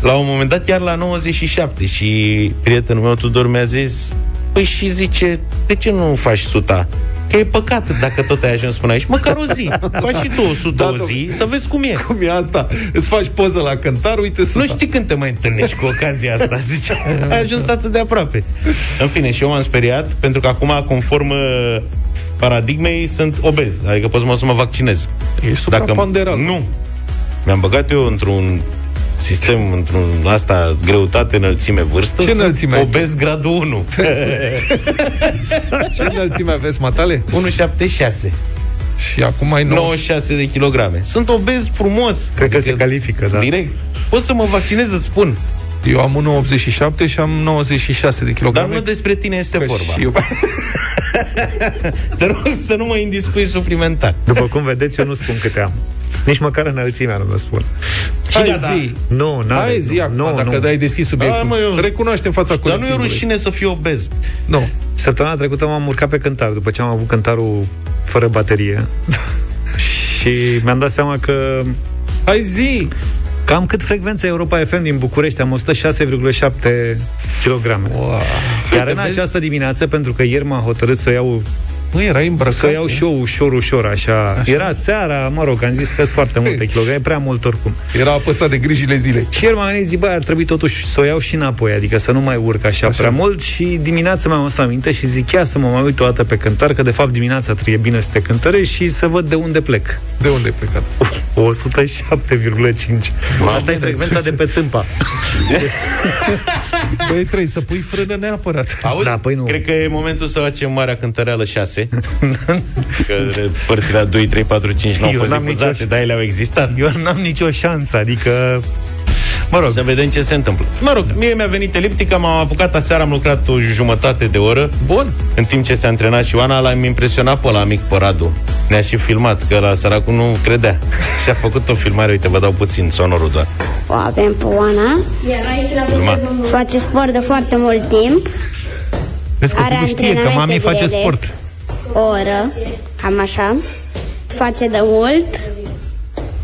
la un moment dat chiar la 97 și prietenul meu Tudor mi-a zis Păi și zice, de ce nu faci suta? Că e păcat dacă tot ai ajuns până aici. Măcar o zi. Faci și tu o sută da, o zi, să vezi cum e. Cum e asta? Îți faci poză la cântar, uite suta. Nu știi când te mai întâlnești cu ocazia asta, zice. Ai ajuns atât de aproape. În fine, și eu m-am speriat, pentru că acum, conform uh, paradigmei, sunt obez. Adică pot să mă, să mă vaccinez. Ești Dacă, Nu. Mi-am băgat eu într-un sistem într-un asta greutate, înălțime, vârstă. Ce înălțime Obez gradul 1. Ce înălțime aveți, matale? 1,76. Și acum ai 96 de kilograme. Sunt obez frumos. Cred adică că se califică, da. Direct. Pot să mă vaccinez, îți spun. Eu am 1,87 și am 96 de kilograme. Dar nu despre tine este că vorba. Și eu... Te rog să nu mă indispui suplimentar. După cum vedeți, eu nu spun câte am. Nici măcar înălțimea nu mă spun. Și Hai da, zi. Nu, n Hai zi acum, nu, dacă nu. dai deschis subiectul. Hai, mă, eu... Recunoaște în fața Dar nu e rușine să fii obez. Nu. Săptămâna trecută m-am urcat pe cântar, după ce am avut cântarul fără baterie. și mi-am dat seama că... Hai zi! Cam cât frecvența Europa FM din București? Am 106,7 kg. Wow. Iar în această dimineață, pentru că ieri m-am hotărât să iau nu era îmbrăcat. Să iau și eu ușor, ușor, așa. așa. Era seara, mă rog, am zis că sunt foarte multe kilograme, prea mult oricum. Era apăsat de grijile zilei. Și el m-a zis, băi, ar trebui totuși să o iau și înapoi, adică să nu mai urc așa, așa. prea mult și dimineața mi-am asta aminte și zic, ia să mă mai uit o dată pe cântar, că de fapt dimineața trebuie bine să te cântărești și să văd de unde plec. De unde ai plecat? 107,5. Asta e frecvența de pe tâmpa. Băi, trebuie să pui frână neapărat. Auzi? Da, păi nu. Cred că e momentul să facem Marea Cântăreală 6. că părțile 2, 3, 4, 5 nu au fost difuzate, nicio... dar ele au existat. Eu n-am nicio șansă, adică Mă rog. Să vedem ce se întâmplă. Mă rog, mie mi-a venit eliptica, m-am apucat aseară, am lucrat o jumătate de oră. Bun. În timp ce se antrena și Oana, l-am impresionat pe la mic pe Radu. Ne-a și filmat, că la săracul nu credea. și a făcut o filmare, uite, vă dau puțin sonorul doar. O avem pe Oana. Face sport de foarte mult timp. Vezi că Are știe că mami face sport. O oră, cam așa. Face de mult.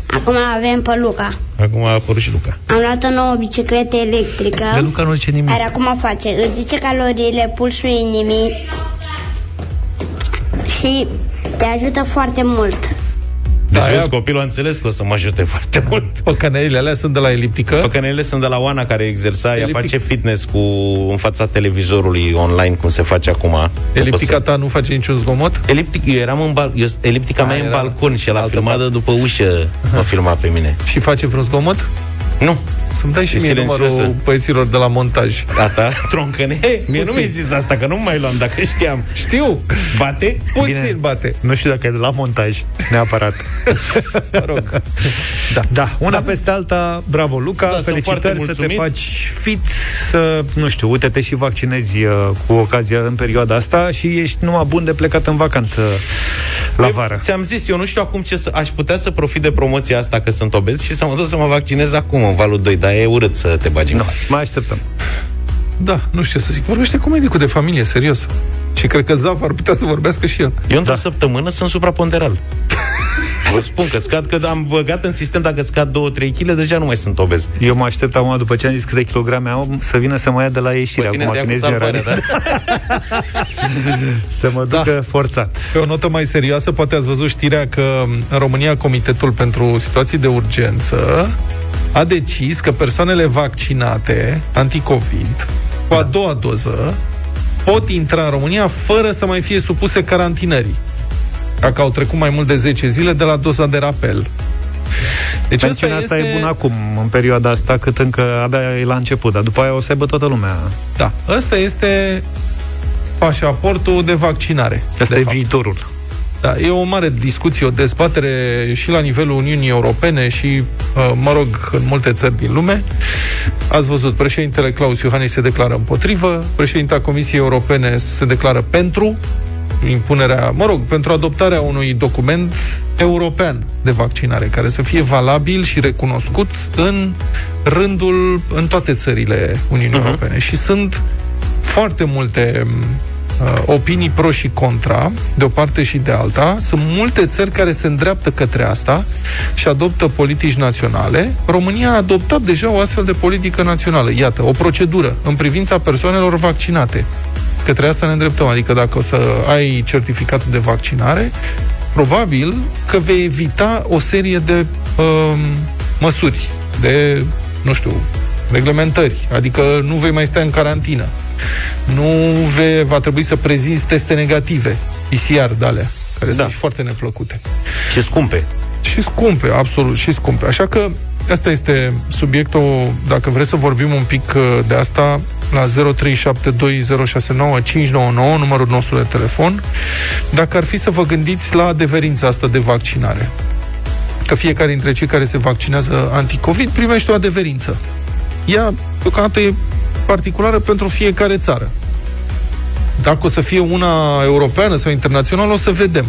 Acum avem pe Luca. Acum a apărut și Luca. Am luat o nouă bicicletă electrică. De Luca nu zice nimic. Care acum face, îți zice caloriile, pulsul inimii și te ajută foarte mult. Deci, da, vezi, copilul a înțeles că o să mă ajute foarte mult. Păcănelile alea sunt de la eliptică? Păcănelile sunt de la Oana, care exersa, Eliptic... ea face fitness cu în fața televizorului online, cum se face acum. Eliptica ta nu face niciun zgomot? Eliptic, eu eram în bal... eu, eliptica a, mea în balcon și el a filmat după ușă, mă filma pe mine. Și face vreun zgomot? Nu. Să-mi dai și mie numărul băieților de la montaj. Gata, troncăne. Mie nu mi-ai zis asta, că nu mai luam dacă știam. Știu. Bate? Puțin Bine. bate. Nu știu dacă e de la montaj, neapărat. mă rog. Da. da. Una da. peste alta, bravo, Luca. Da, Felicitări să te faci fit, să, nu știu, uite-te și vaccinezi uh, cu ocazia în perioada asta și ești numai bun de plecat în vacanță la vară. Ți-am zis, eu nu știu acum ce să... Aș putea să profit de promoția asta că sunt obez și să mă duc să mă vaccinez acum în valul 2, dar e urât să te bagi în no, Mai așteptăm. Da, nu știu ce să zic. Vorbește cu medicul de familie, serios. Și cred că Zaf ar putea să vorbească și el. Eu într-o da. săptămână sunt supraponderal. Vă spun că scad, că am băgat în sistem dacă scad 2-3 kg, deja nu mai sunt obez. Eu mă aștept acum, după ce am zis câte kilograme am, să vină să mă ia de la ieșire. Acum, când salvare, da? să mă ducă da. forțat. Pe o notă mai serioasă, poate ați văzut știrea că în România Comitetul pentru Situații de Urgență a decis că persoanele vaccinate anticovid cu a da. doua doză pot intra în România fără să mai fie supuse carantinării. Dacă au trecut mai mult de 10 zile de la doza de rapel. Deci asta, asta este... e bun acum, în perioada asta, cât încă abia e la început, dar după aia o să aibă toată lumea. Da, ăsta este pașaportul de vaccinare. Asta de e fapt. viitorul. Da, e o mare discuție, o dezbatere și la nivelul Uniunii Europene și, uh, mă rog, în multe țări din lume. Ați văzut, președintele Claus Iohannis se declară împotrivă, președinta Comisiei Europene se declară pentru impunerea, mă rog, pentru adoptarea unui document european de vaccinare, care să fie valabil și recunoscut în rândul, în toate țările Uniunii uh-huh. Europene. Și sunt foarte multe uh, opinii pro și contra, de o parte și de alta. Sunt multe țări care se îndreaptă către asta și adoptă politici naționale. România a adoptat deja o astfel de politică națională. Iată, o procedură în privința persoanelor vaccinate. Către asta ne îndreptăm. Adică dacă o să ai certificatul de vaccinare, probabil că vei evita o serie de uh, măsuri, de, nu știu, reglementări. Adică nu vei mai sta în carantină nu ve, va trebui să prezinți teste negative, PCR de alea, care da. sunt și foarte neplăcute. Și scumpe. Și scumpe, absolut, și scumpe. Așa că asta este subiectul, dacă vreți să vorbim un pic uh, de asta, la 0372069599, numărul nostru de telefon, dacă ar fi să vă gândiți la adeverința asta de vaccinare. Că fiecare dintre cei care se vaccinează anticovid primește o adeverință. Ea, deocamdată, e particulară pentru fiecare țară. Dacă o să fie una europeană sau internațională, o să vedem.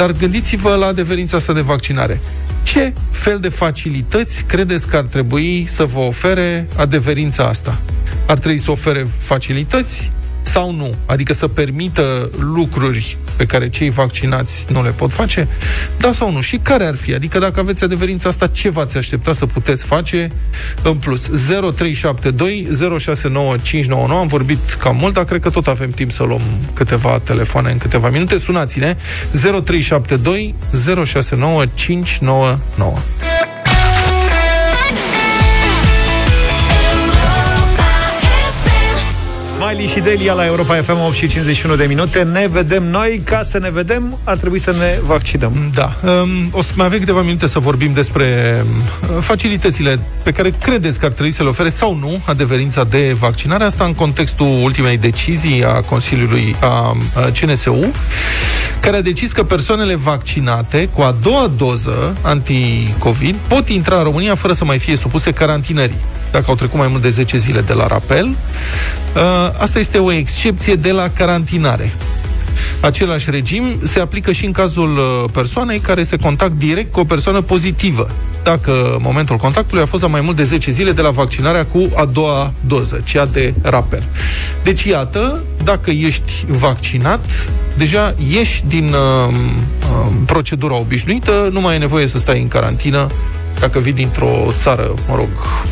Dar gândiți-vă la adeverința asta de vaccinare. Ce fel de facilități credeți că ar trebui să vă ofere adeverința asta? Ar trebui să ofere facilități sau nu? Adică să permită lucruri pe care cei vaccinați nu le pot face? Da sau nu? Și care ar fi? Adică dacă aveți adeverința asta, ce v-ați aștepta să puteți face în plus? 0372 069599 Am vorbit cam mult, dar cred că tot avem timp să luăm câteva telefoane în câteva minute. Sunați-ne 0372 069599 Smiley și Delia la Europa FM 8 și 51 de minute. Ne vedem noi. Ca să ne vedem, ar trebui să ne vaccinăm. Da. Um, o să mai avem câteva minute să vorbim despre um, facilitățile pe care credeți că ar trebui să le ofere sau nu adeverința de vaccinare. Asta în contextul ultimei decizii a Consiliului a CNSU, care a decis că persoanele vaccinate cu a doua doză anti-COVID pot intra în România fără să mai fie supuse carantinării dacă au trecut mai mult de 10 zile de la rapel. Uh, asta este o excepție de la carantinare. Același regim se aplică și în cazul uh, persoanei care este contact direct cu o persoană pozitivă, dacă momentul contactului a fost la mai mult de 10 zile de la vaccinarea cu a doua doză, cea de rapel. Deci, iată, dacă ești vaccinat, deja ieși din uh, uh, procedura obișnuită, nu mai e nevoie să stai în carantină dacă vii dintr-o țară, mă rog,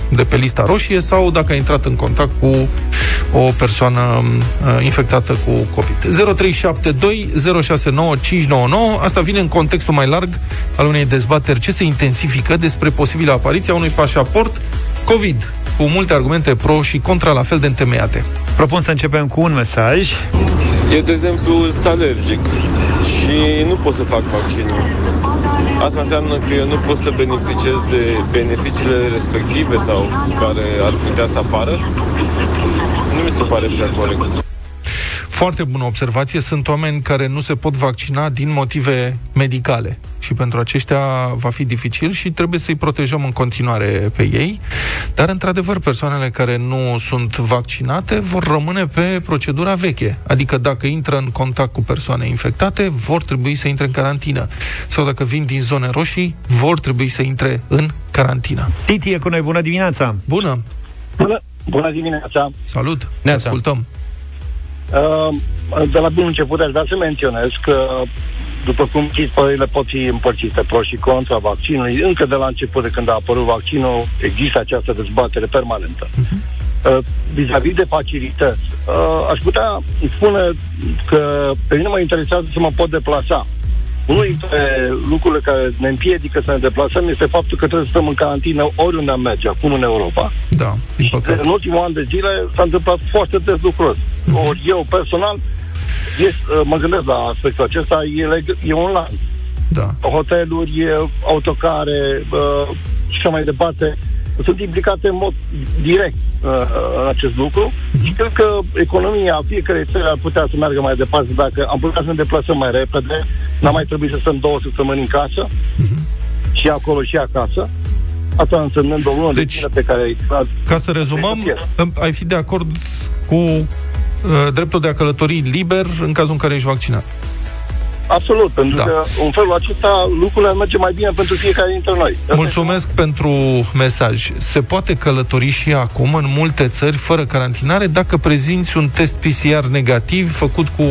de pe lista roșie sau dacă ai intrat în contact cu o persoană uh, infectată cu COVID. 0372 069599 Asta vine în contextul mai larg al unei dezbateri ce se intensifică despre posibilă apariția unui pașaport COVID, cu multe argumente pro și contra la fel de întemeiate. Propun să începem cu un mesaj. Eu, de exemplu, sunt alergic și nu pot să fac vaccinul. Asta înseamnă că eu nu pot să beneficiez de beneficiile respective sau care ar putea să apară. Nu mi se pare prea corect. Foarte bună observație. Sunt oameni care nu se pot vaccina din motive medicale și pentru aceștia va fi dificil și trebuie să-i protejăm în continuare pe ei. Dar, într-adevăr, persoanele care nu sunt vaccinate vor rămâne pe procedura veche. Adică dacă intră în contact cu persoane infectate, vor trebui să intre în carantină. Sau dacă vin din zone roșii, vor trebui să intre în carantină. Titi e cu noi. Bună dimineața! Bună! Bună, bună dimineața! Salut! Ne ascultăm! Uh, de la bun început aș vrea să menționez că după cum știți, părerile pot fi împărțite pro și contra vaccinului. Încă de la început, de când a apărut vaccinul, există această dezbatere permanentă. Uh-huh. Uh, vis-a-vis de facilități, uh, aș putea spune că pe mine mă interesează să mă pot deplasa. Unul dintre lucrurile care ne împiedică să ne deplasăm este faptul că trebuie să stăm în carantină oriunde am merge, acum în Europa. Da, din păcate. În ultimul an de zile s-a întâmplat foarte des lucrul uh-huh. Ori eu, personal, este, uh, mă gândesc la aspectul acesta, e, leg- e online. Da. Hoteluri, autocare uh, și așa mai departe sunt implicate în mod direct uh, în acest lucru uh-huh. și cred că economia fiecare țări ar putea să meargă mai departe dacă am putea să ne deplasăm mai repede, n-am mai trebuit să stăm două săptămâni în casă uh-huh. și acolo și acasă. Asta însemnând o lună deci, de pe care ai... Ca să rezumăm, ai fi de acord cu uh, dreptul de a călători liber în cazul în care ești vaccinat. Absolut, pentru da. că în felul acesta lucrurile merge mai bine pentru fiecare dintre noi. Mulțumesc pentru mesaj. Se poate călători și acum în multe țări fără carantinare dacă prezinți un test PCR negativ făcut cu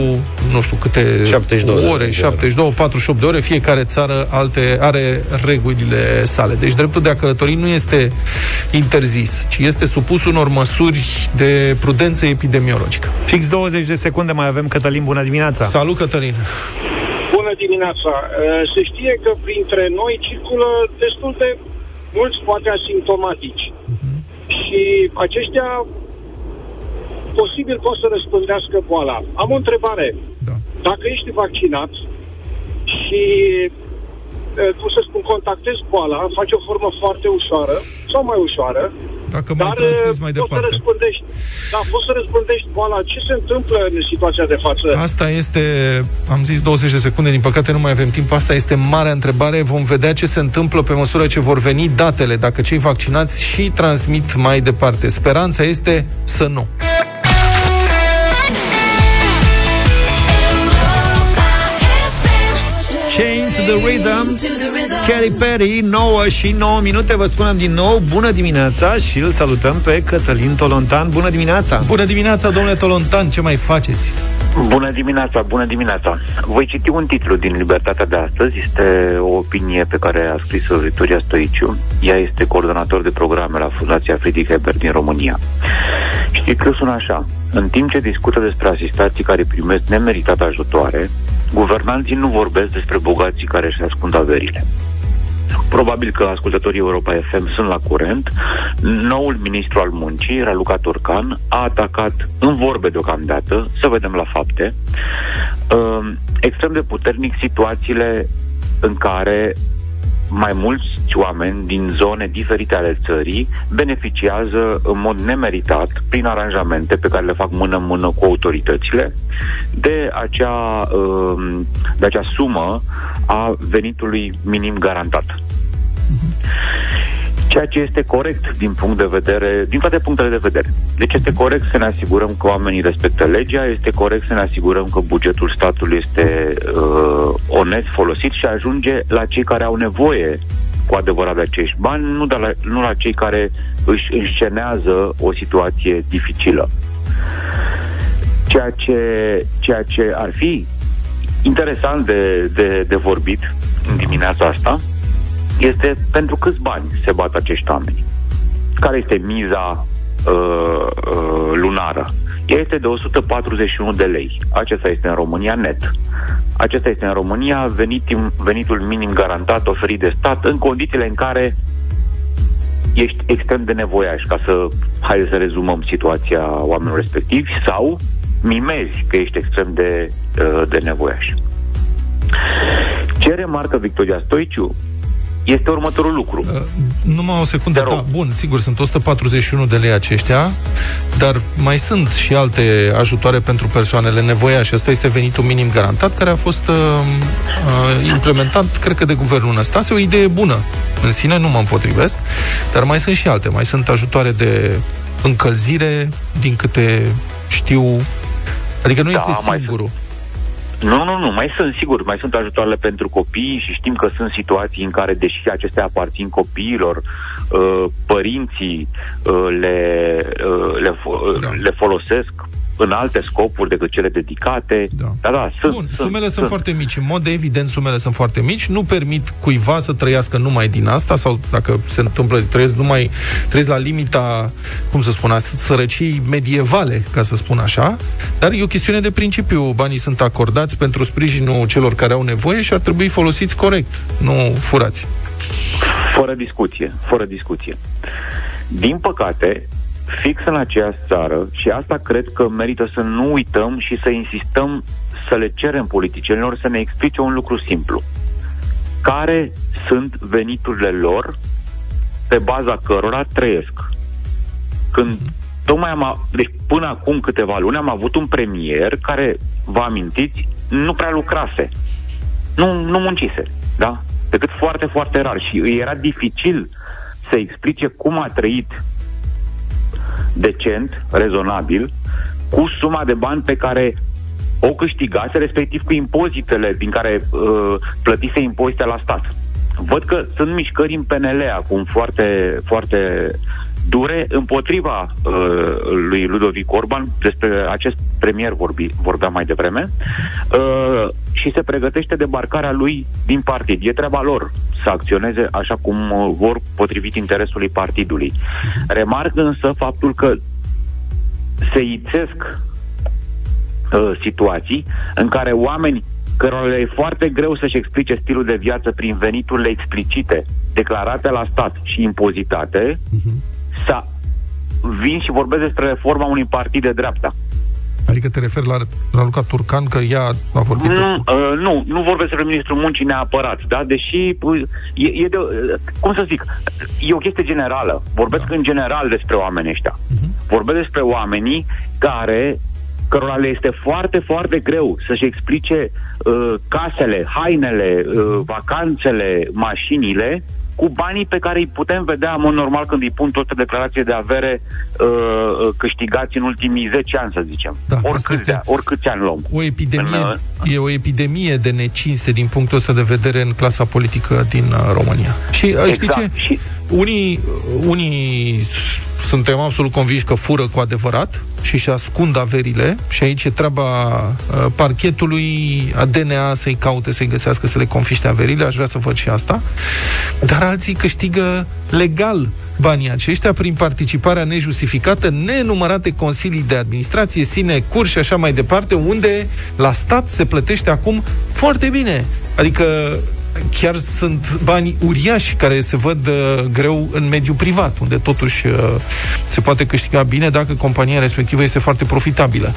nu știu câte 72 ore, 72, 48 de ore, fiecare țară alte are regulile sale. Deci dreptul de a călători nu este interzis, ci este supus unor măsuri de prudență epidemiologică. Fix 20 de secunde mai avem Cătălin, bună dimineața. Salut Cătălin. Bună dimineața! Se știe că printre noi circulă destul de mulți, poate asimptomatici. Uh-huh. Și aceștia posibil pot să răspândească boala. Am o întrebare. Da. Dacă ești vaccinat și cum să spun, contactezi boala, faci o formă foarte ușoară sau mai ușoară, dacă mai Dar transmis mai departe. Poți să răspândești, da, poți să răspândești boala. Ce se întâmplă în situația de față? Asta este, am zis 20 de secunde, din păcate nu mai avem timp. Asta este marea întrebare. Vom vedea ce se întâmplă pe măsură ce vor veni datele, dacă cei vaccinați și transmit mai departe. Speranța este să nu. The Rhythm Kelly Perry, 9 și 9 minute Vă spunem din nou, bună dimineața Și îl salutăm pe Cătălin Tolontan Bună dimineața! Bună dimineața, domnule Tolontan, ce mai faceți? Bună dimineața, bună dimineața. Voi citi un titlu din Libertatea de astăzi. Este o opinie pe care a scris-o Victoria Stoiciu. Ea este coordonator de programe la Fundația Friedrich Hebert din România. Și titlul sună așa. În timp ce discută despre asistații care primesc nemeritat ajutoare, guvernanții nu vorbesc despre bogații care își ascund averile. Probabil că ascultătorii Europa FM sunt la curent. Noul ministru al muncii, Raluca Turcan, a atacat în vorbe deocamdată, să vedem la fapte, uh, extrem de puternic situațiile în care mai mulți oameni din zone diferite ale țării beneficiază în mod nemeritat, prin aranjamente pe care le fac mână-mână cu autoritățile, de acea, um, de acea sumă a venitului minim garantat. Ceea ce este corect din punct de vedere, din toate punctele de vedere. Deci este corect să ne asigurăm că oamenii respectă legea, este corect să ne asigurăm că bugetul statului este uh, onest folosit și ajunge la cei care au nevoie cu adevărat de acești bani, nu, de la, nu la cei care își înscenează o situație dificilă. Ceea ce, ceea ce ar fi interesant de, de, de vorbit în dimineața asta este pentru câți bani se bat acești oameni. Care este miza uh, uh, lunară? Ea este de 141 de lei. Acesta este în România net. Acesta este în România venit, venitul minim garantat oferit de stat în condițiile în care ești extrem de nevoiaș ca să, hai să rezumăm situația oamenilor respectivi sau mimezi că ești extrem de, uh, de nevoiaș. Ce remarcă Victoria Stoiciu? Este următorul lucru. Uh, numai o secundă, da, bun, sigur, sunt 141 de lei aceștia, dar mai sunt și alte ajutoare pentru persoanele nevoiașe. Asta este venitul minim garantat, care a fost uh, uh, implementat, cred că, de guvernul Năstase. O idee bună. În sine nu mă împotrivesc, dar mai sunt și alte. Mai sunt ajutoare de încălzire, din câte știu. Adică nu da, este singurul. Sunt nu, nu, nu, mai sunt, sigur, mai sunt ajutoarele pentru copii și știm că sunt situații în care, deși acestea aparțin copiilor, uh, părinții uh, le, uh, le, da. le folosesc în alte scopuri decât cele dedicate. Da, da, da sunt, Bun, sunt, sumele sunt, sunt foarte mici. În mod evident, sumele sunt foarte mici. Nu permit cuiva să trăiască numai din asta sau dacă se întâmplă, trăiesc numai trăiesc la limita, cum să spun, sărăcii medievale, ca să spun așa. Dar e o chestiune de principiu. Banii sunt acordați pentru sprijinul celor care au nevoie și ar trebui folosiți corect, nu furați. Fără discuție, fără discuție. Din păcate, fix în aceeași țară, și asta cred că merită să nu uităm și să insistăm să le cerem politicienilor să ne explice un lucru simplu. Care sunt veniturile lor pe baza cărora trăiesc? Când tocmai am, deci până acum câteva luni am avut un premier care, vă amintiți, nu prea lucrase. Nu, nu muncise, da? Decât foarte, foarte rar. Și îi era dificil să explice cum a trăit decent, rezonabil, cu suma de bani pe care o câștigase, respectiv cu impozitele din care uh, plătise impozite la stat. Văd că sunt mișcări în PNL acum foarte, foarte dure împotriva uh, lui Ludovic Orban, despre acest premier vorbi, vorbeam mai devreme, uh, și se pregătește debarcarea lui din partid. E treaba lor să acționeze așa cum uh, vor, potrivit interesului partidului. Remarc însă faptul că se ițesc uh, situații în care oameni cărora le e foarte greu să-și explice stilul de viață prin veniturile explicite, declarate la stat și impozitate, uh-huh să vin și vorbesc despre reforma unui partid de dreapta. Adică te referi la, la Luca Turcan, că ea a vorbit... Nu, uh, nu, nu vorbesc despre ministrul muncii neapărat, da? Deși, uh, e, e de, uh, cum să zic, e o chestie generală. Vorbesc da. în general despre oamenii ăștia. Uh-huh. Vorbesc despre oamenii care cărora le este foarte, foarte greu să-și explice uh, casele, hainele, uh, mhm. vacanțele, mașinile, cu banii pe care îi putem vedea în mod normal când îi pun toate declarație de avere uh, uh câștigați în ultimii 10 ani, să zicem. Da, oricâți, de, oricâți ani luăm. O epidemie, în, uh, e o epidemie de necinste din punctul ăsta de vedere în clasa politică din uh, România. Și uh, exact. știi ce? Și... Unii, unii suntem absolut convinși că fură cu adevărat și își ascund averile și aici e treaba uh, parchetului, a DNA să-i caute, să-i găsească, să le confiște averile, aș vrea să văd și asta. Dar alții câștigă legal banii aceștia prin participarea nejustificată, nenumărate consilii de administrație, sine, curs și așa mai departe, unde la stat se plătește acum foarte bine. Adică chiar sunt bani uriași care se văd uh, greu în mediul privat, unde totuși uh, se poate câștiga bine dacă compania respectivă este foarte profitabilă.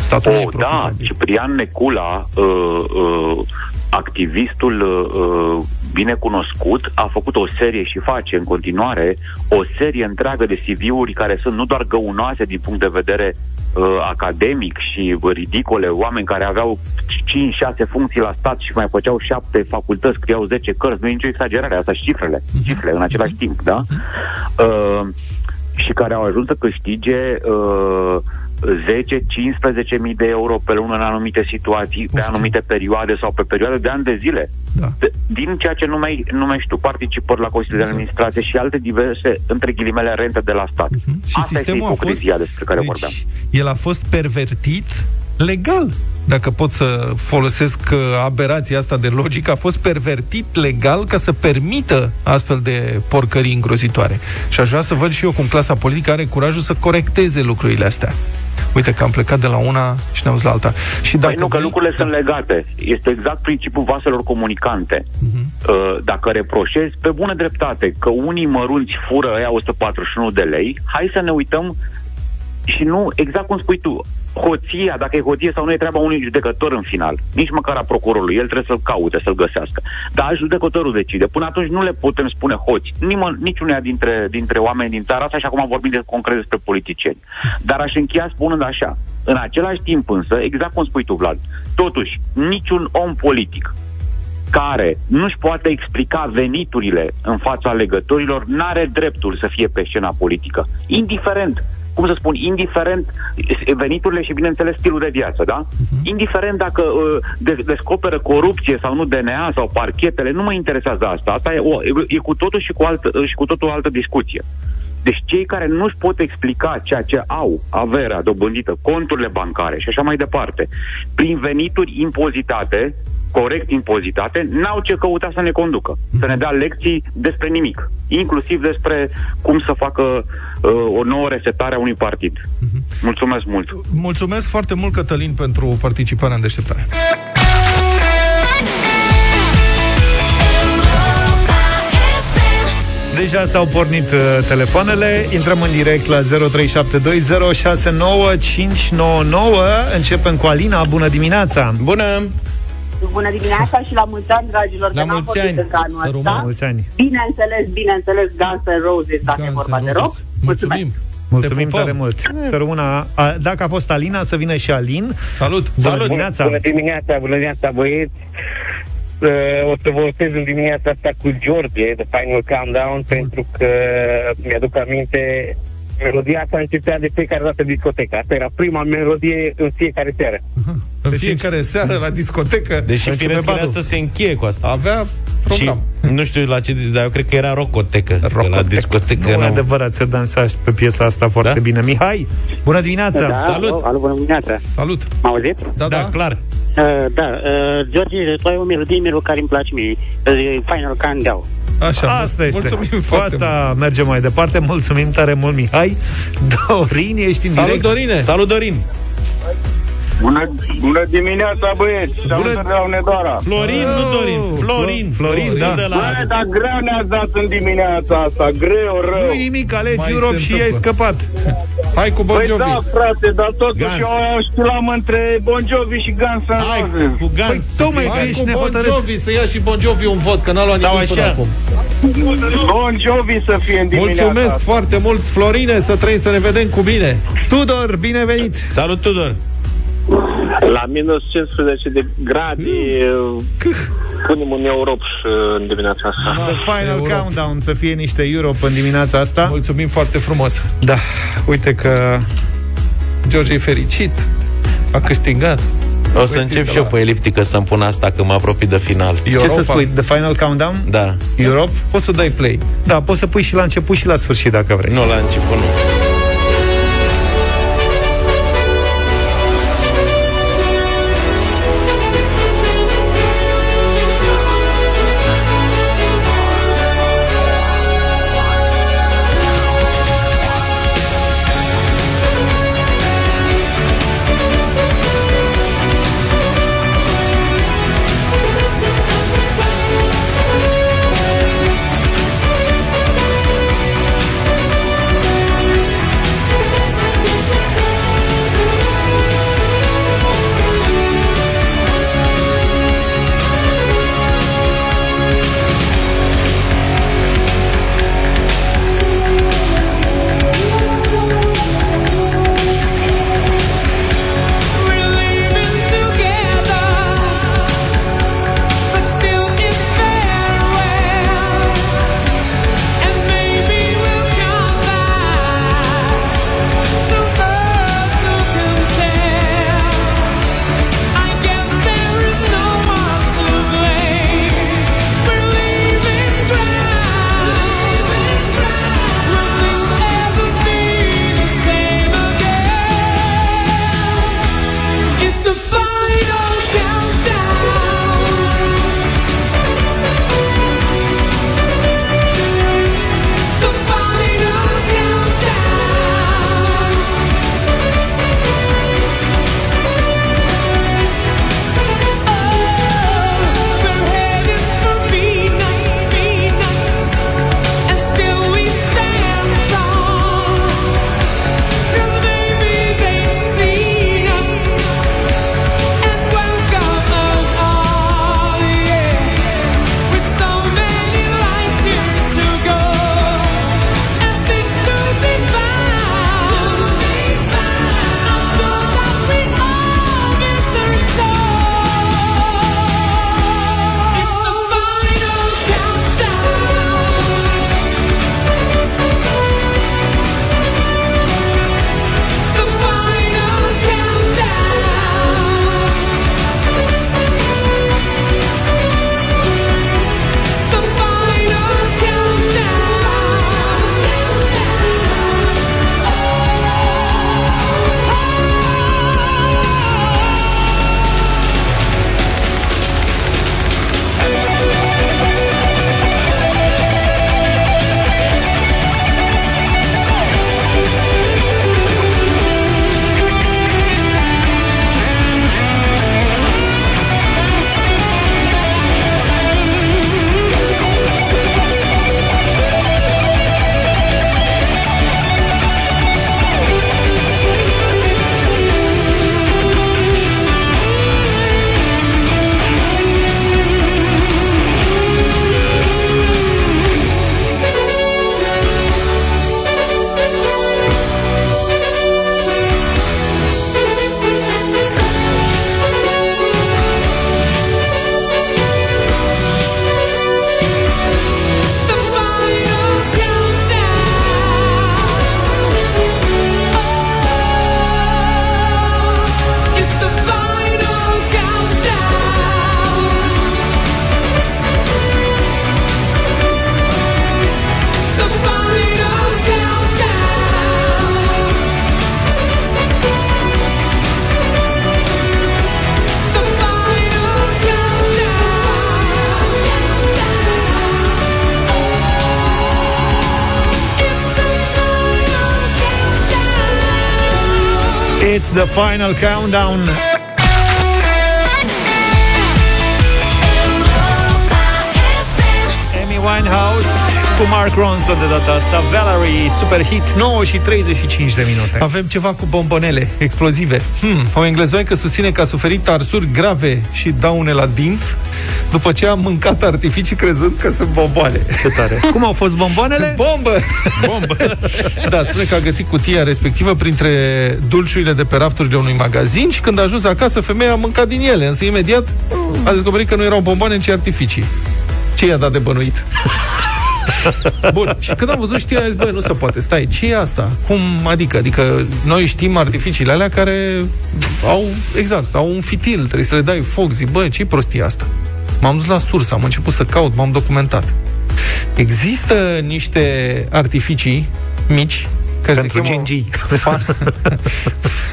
Statul oh, da, Ciprian Necula, uh, uh, activistul uh, bine cunoscut, a făcut o serie și face în continuare o serie întreagă de CV-uri care sunt nu doar găunoase din punct de vedere uh, academic și ridicole, oameni care aveau 5-6 funcții la stat și mai făceau 7 facultăți, scriau 10 cărți, nu e nicio exagerare, asta și cifrele, uh-huh. cifrele în același timp, da? Uh-huh. Uh, și care au ajuns să câștige uh, 10-15 mii de euro pe lună în anumite situații, Ufti. pe anumite perioade sau pe perioade de ani de zile. Da. De, din ceea ce numești, numești tu, participări la Consiliul exact. de Administrație și alte diverse, între ghilimele, rente de la stat. Uh-huh. Și Asta sistemul este ipocrizia a fost, despre care deci, vorbeam. El a fost pervertit legal dacă pot să folosesc uh, aberația asta de logică, a fost pervertit legal ca să permită astfel de porcării îngrozitoare. Și aș vrea să văd și eu cum clasa politică are curajul să corecteze lucrurile astea. Uite că am plecat de la una și ne-am la alta. Și dacă păi nu, că vrei... lucrurile da. sunt legate. Este exact principiul vaselor comunicante. Uh-huh. Dacă reproșezi, pe bună dreptate, că unii mărunți fură aia 141 de lei, hai să ne uităm și nu, exact cum spui tu, hoția, dacă e hoție sau nu, e treaba unui judecător în final. Nici măcar a procurorului. El trebuie să-l caute, să-l găsească. Dar judecătorul decide. Până atunci nu le putem spune hoți. Nimă, niciunea dintre, dintre oameni din țara asta și acum vorbim de concret despre politicieni. Dar aș încheia spunând așa. În același timp însă, exact cum spui tu, Vlad, totuși, niciun om politic care nu-și poate explica veniturile în fața legătorilor, n-are dreptul să fie pe scena politică. Indiferent cum să spun, indiferent veniturile și, bineînțeles, stilul de viață, da? Uh-huh. Indiferent dacă uh, de- descoperă corupție sau nu DNA sau parchetele, nu mă interesează asta. Asta e, o, e, e cu totul și cu, alt, și cu totul altă discuție. Deci cei care nu-și pot explica ceea ce au, averea dobândită, conturile bancare și așa mai departe, prin venituri impozitate, corect impozitate, n-au ce căuta să ne conducă, să ne dea lecții despre nimic, inclusiv despre cum să facă uh, o nouă resetare a unui partid. Mulțumesc mult! Mulțumesc foarte mult, Cătălin, pentru participarea în deșteptare. Deja s-au pornit uh, telefoanele Intrăm în direct la 0372069599 Începem cu Alina, bună dimineața Bună! Bună dimineața și la mulți ani, dragilor, la mulți ani. încă anul ăsta. mulți ani. Bineînțeles, bineînțeles, Guns N' Roses, dacă e vorba de rock. Mulțumesc! Mulțumim tare mult. Să rămână, a, dacă a fost Alina, să vină și Alin. Salut! Bună Salut! dimineața! Bună dimineața, bună dimineața, băieți! Uh, o să votez în dimineața asta cu George, The Final Countdown, pentru că mi-aduc aminte melodia asta începea de fiecare dată discoteca. Asta era prima melodie în fiecare seară. În fiecare seară la discotecă. Deși firesc era să se încheie cu asta. Avea program. Și, nu știu la ce, dar eu cred că era rocotecă. rocotecă. La discotecă. Nu, e adevărat, se dansa pe piesa asta foarte da? bine. Mihai, bună dimineața! Da, Salut! Alo, alo, bună dimineața! Salut! M auzit? Da, da, da, clar. Uh, da, uh, George, tu ai o melodie melodie care îmi place mie. Uh, Final Countdown. Așa, Asta este. mulțumim Cu foarte asta mult. mergem mai departe. Mulțumim tare mult, Mihai. Dorin, ești în Salut, direct. Dorine! Salut, Dorin! Bună, bună dimineața, băieți! Bună- Bună de la Unedora! Florin, nu Dorin, Florin, Florin, da. de la... Bă, dar greu ne-ați dat în dimineața asta, greu, rău! Nu nimic, alegi Mai Europe se și ai întâmplă. scăpat. Hai cu Bon Păi Jovi! da, frate, dar totuși Guns. eu știam între Bon Jovi și Guns N' Hai, Roses. cu Guns. Păi, tocmai că Hai ești cu Bon nehotărât. Jovi, să ia și Bon Jovi un vot, că n-a luat Sau nimic până așa. acum. Bon Jovi să fie în dimineața Mulțumesc asta. foarte mult, Florine, să trăim să ne vedem cu bine. Tudor, binevenit. Salut, Tudor! La minus 15 de grade punem un Europa și în dimineața asta. The final Europe. countdown să fie niște Europe în dimineața asta. Mulțumim foarte frumos. Da, uite că George e fericit, a câștigat. O să încep și eu pe eliptică să-mi pun asta că mă apropii de final. ce să spui? The final countdown? Da. Europe? Poți să dai play. Da, poți să pui și la început și la sfârșit dacă vrei. Nu, la început nu. The final countdown. Cu Mark Ronson de data asta Valerie, super hit, 9 și 35 de minute Avem ceva cu bombonele explozive hmm, O englezoică susține că a suferit arsuri grave și daune la dinți După ce a mâncat artificii crezând că sunt bomboane Ce tare Cum au fost bomboanele? Bombă! Bombă! da, spune că a găsit cutia respectivă printre dulciurile de pe rafturile unui magazin Și când a ajuns acasă, femeia a mâncat din ele Însă imediat a descoperit că nu erau bomboane, ci artificii ce i-a dat de bănuit? Bun, și când am văzut știrea, am zis, băi, nu se poate, stai, ce e asta? Cum adică? Adică noi știm artificiile alea care au, exact, au un fitil, trebuie să le dai foc, zic, băi, ce prostia asta? M-am dus la sursă, am început să caut, m-am documentat. Există niște artificii mici care Pentru se gingii. Fan...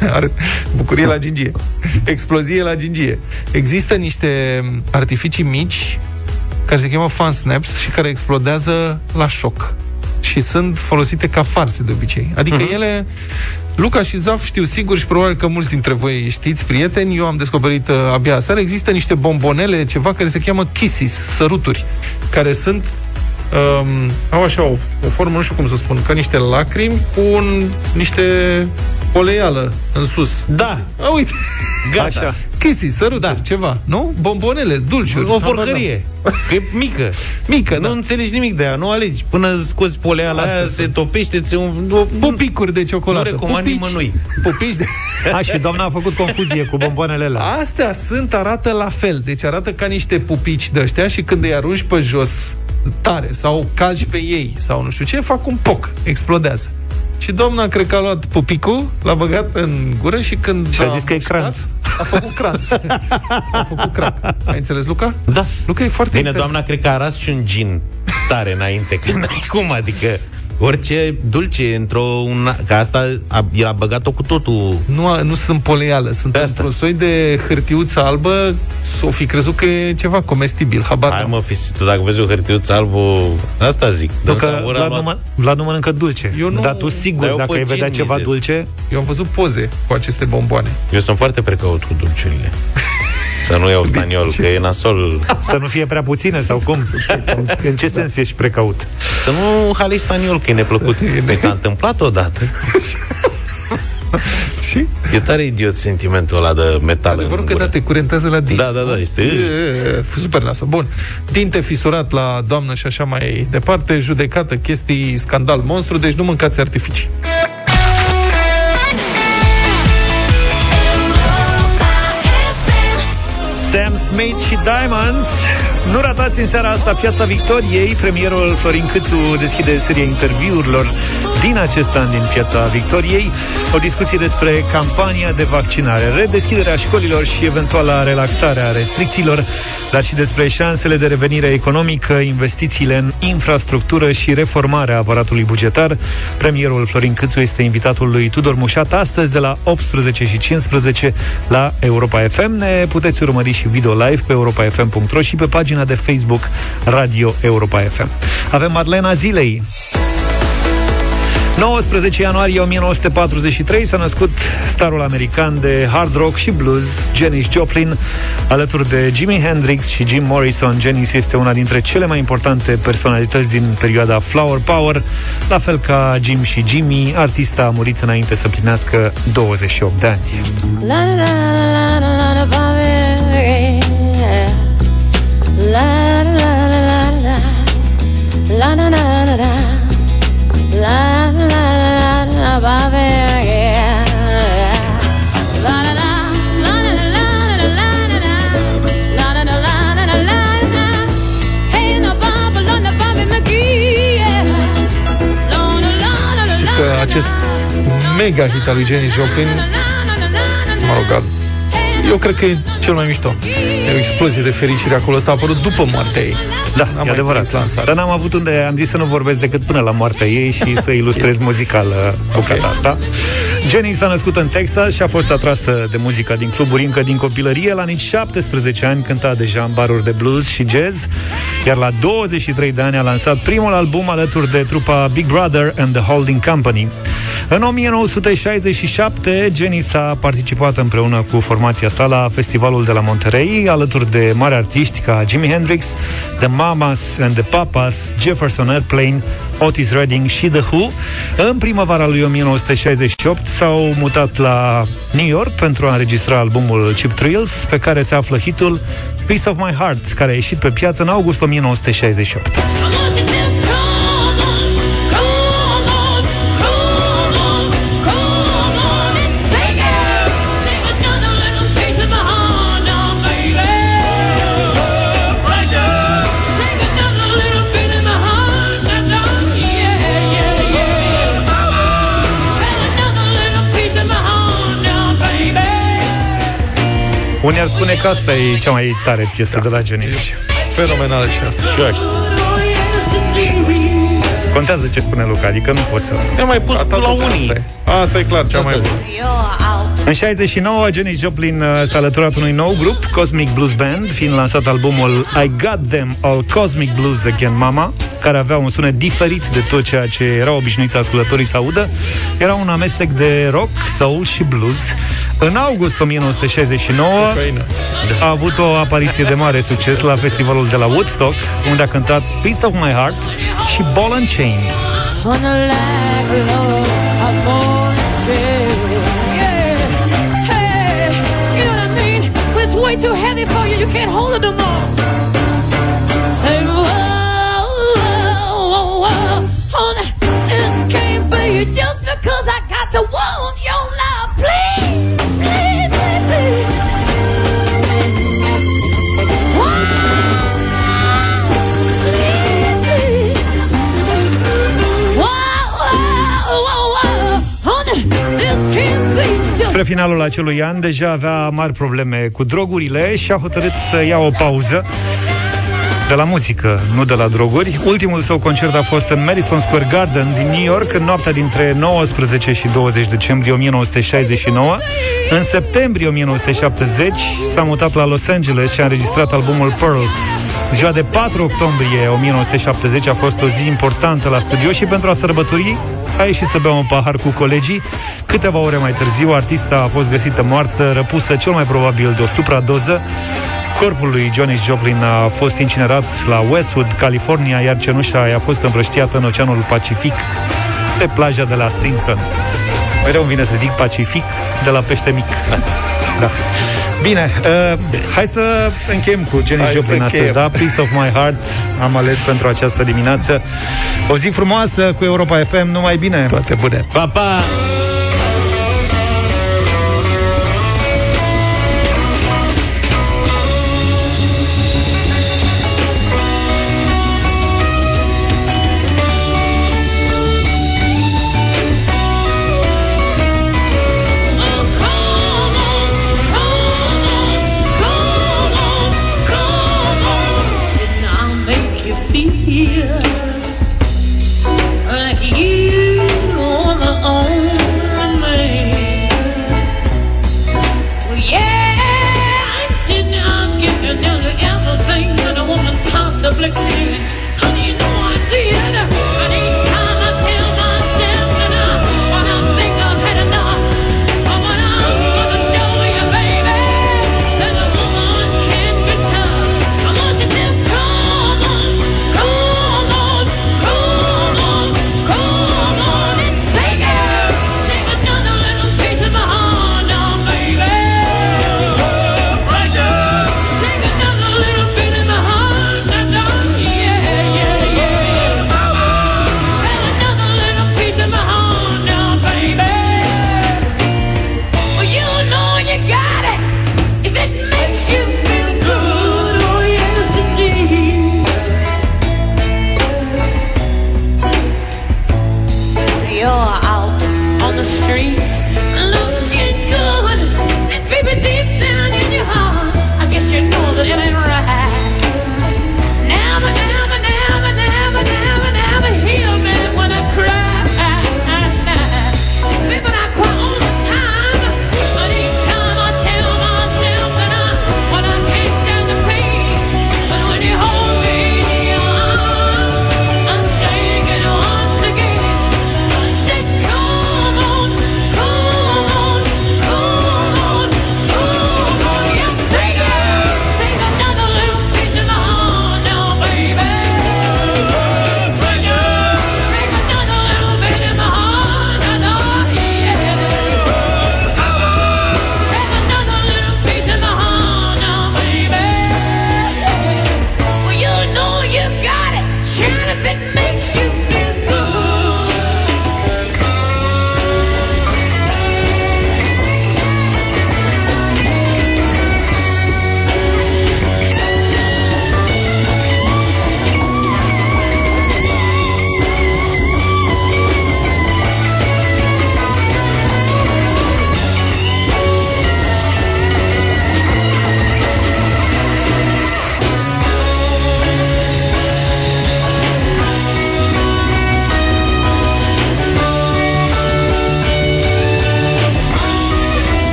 Bucurie la gingie. Explozie la gingie. Există niște artificii mici care se cheamă fan snaps și care explodează la șoc și sunt folosite ca farse de obicei. Adică uh-huh. ele Luca și Zaf știu sigur și probabil că mulți dintre voi știți, prieteni, eu am descoperit uh, abia aseară, există niște bombonele, ceva care se cheamă kisses, săruturi, care sunt um, au așa o, o formă, nu știu cum să spun, ca niște lacrimi cu un, niște poleială în sus. Da. A, uite. Gata. Așa. Chestii, săruturi, da. ceva, nu? Bombonele, dulciuri. O porcărie. Că e mică. Mică, Nu da. înțelegi nimic de ea, nu alegi. Până scoți polea la aia, se topește, ți un... O, Pupicuri de ciocolată. Nu recomand nimănui. Pupici de... A, și doamna a făcut confuzie cu bomboanele alea. Astea sunt, arată la fel. Deci arată ca niște pupici de ăștia și când îi arunci pe jos tare sau calci pe ei sau nu știu ce, fac un poc, explodează. Și doamna, cred că a luat pupicul, l-a băgat în gură și când și a zis că e cranț. A făcut cranț. a făcut crac. Ai înțeles, Luca? Da. Luca e foarte Bine, doamna, cred că a ras și un gin tare înainte, că n-ai cum, adică orice dulce într-o... Un, ca asta a, el a băgat-o cu totul. Nu, nu sunt poleială, sunt într-o soi de hârtiuță albă, s-o fi crezut că e ceva comestibil, habar Hai mă, fi, tu dacă vezi o hârtiuță albă, asta zic. Nu că la, număr, la nu mănâncă dulce. Eu nu, Dar tu sigur, dacă ai vedea ceva dulce... Eu am văzut poze cu aceste bomboane. Eu sunt foarte precaut cu dulciurile. Să nu iau staniol, că e nasol. Să nu fie prea puține sau cum? În ce sens ești precaut? Să nu halei staniol, că e neplăcut. Mi s-a întâmplat odată. Și? E tare idiot sentimentul ăla de metal. Adevărul că da, te curentează la dinți. Da, da, da, este... E, super nasă. Bun. Dinte fisurat la doamnă și așa mai departe, judecată, chestii, scandal, monstru, deci nu mâncați artificii. Smechi Diamonds. Nu ratați în seara asta Piața Victoriei. Premierul Florin Câțu deschide seria interviurilor Din acest an din Piața Victoriei. O discuție despre campania de vaccinare Redeschiderea școlilor și eventuala relaxare a restricțiilor Dar și despre șansele de revenire economică Investițiile în infrastructură și reformarea aparatului bugetar. Premierul Florin Câțu este invitatul lui Tudor Mușat Astăzi de la 18 și 15 la Europa FM Ne puteți urmări și video live pe europafm.ro și pe pagina de Facebook Radio Europa FM. Avem Marlena Zilei. 19 ianuarie 1943 s-a născut starul american de hard rock și blues, Janis Joplin, alături de Jimi Hendrix și Jim Morrison. Janis este una dintre cele mai importante personalități din perioada Flower Power, la fel ca Jim și Jimmy, artista a murit înainte să plinească 28 de ani. La, la, la, la, la, la, La la acest mega hit al lui Janis Joplin mă rog, eu cred că e cel mai mișto. E o explozie de fericire acolo. Asta a apărut după moartea ei. Da, n-am e adevărat. Dar n-am avut unde am zis să nu vorbesc decât până la moartea ei și să ilustrez muzical bucata okay. asta. Jenny s-a născut în Texas și a fost atrasă de muzica din cluburi încă din copilărie. La nici 17 ani cânta deja în baruri de blues și jazz, iar la 23 de ani a lansat primul album alături de trupa Big Brother and the Holding Company. În 1967, Jenny s-a participat împreună cu formația sa la festivalul de la Monterey, alături de mari artiști ca Jimi Hendrix, The Mamas and the Papas, Jefferson Airplane, Otis Redding și The Who. În primăvara lui 1968 s-au mutat la New York pentru a înregistra albumul Chip Thrills, pe care se află hitul Piece of My Heart, care a ieșit pe piață în august 1968. Unii ar spune că asta e cea mai tare piesă da. de la Genesis. Fenomenală și asta. Și eu Contează ce spune Luca, adică nu poți să... Ne mai pus Atât la unii. Asta e, asta e clar, cea asta mai bună. În 69, Jenny Joplin uh, s-a alăturat unui nou grup, Cosmic Blues Band, fiind lansat albumul I Got Them All Cosmic Blues Again Mama, care avea un sunet diferit de tot ceea ce era obișnuiți ascultătorii să audă. Era un amestec de rock, soul și blues. În august 1969 a avut o apariție de mare succes la festivalul de la Woodstock, unde a cântat Piece of My Heart și Ball and Chain. On a way too heavy for you. You can't hold it no more. Whoa, whoa, whoa, honey, this can't be just because I got to want your love. Please, please, please, please. Spre finalul acelui an deja avea mari probleme cu drogurile și a hotărât să ia o pauză de la muzică, nu de la droguri. Ultimul său concert a fost în Madison Square Garden din New York în noaptea dintre 19 și 20 decembrie 1969. În septembrie 1970 s-a mutat la Los Angeles și a înregistrat albumul Pearl. Ziua de 4 octombrie 1970 a fost o zi importantă la studio și pentru a sărbători a ieșit să bea un pahar cu colegii. Câteva ore mai târziu, artista a fost găsită moartă, răpusă cel mai probabil de o supradoză. Corpul lui Johnny Joplin a fost incinerat la Westwood, California, iar cenușa a fost împrăștiată în Oceanul Pacific, pe plaja de la Stinson. Mereu îmi vine să zic Pacific, de la pește mic. Asta. Da. Bine, uh, hai să încheiem cu Jenny hai Joplin astăzi, da? Peace of my heart am ales pentru această dimineață. O zi frumoasă cu Europa FM, numai bine! Toate bune! Pa, pa!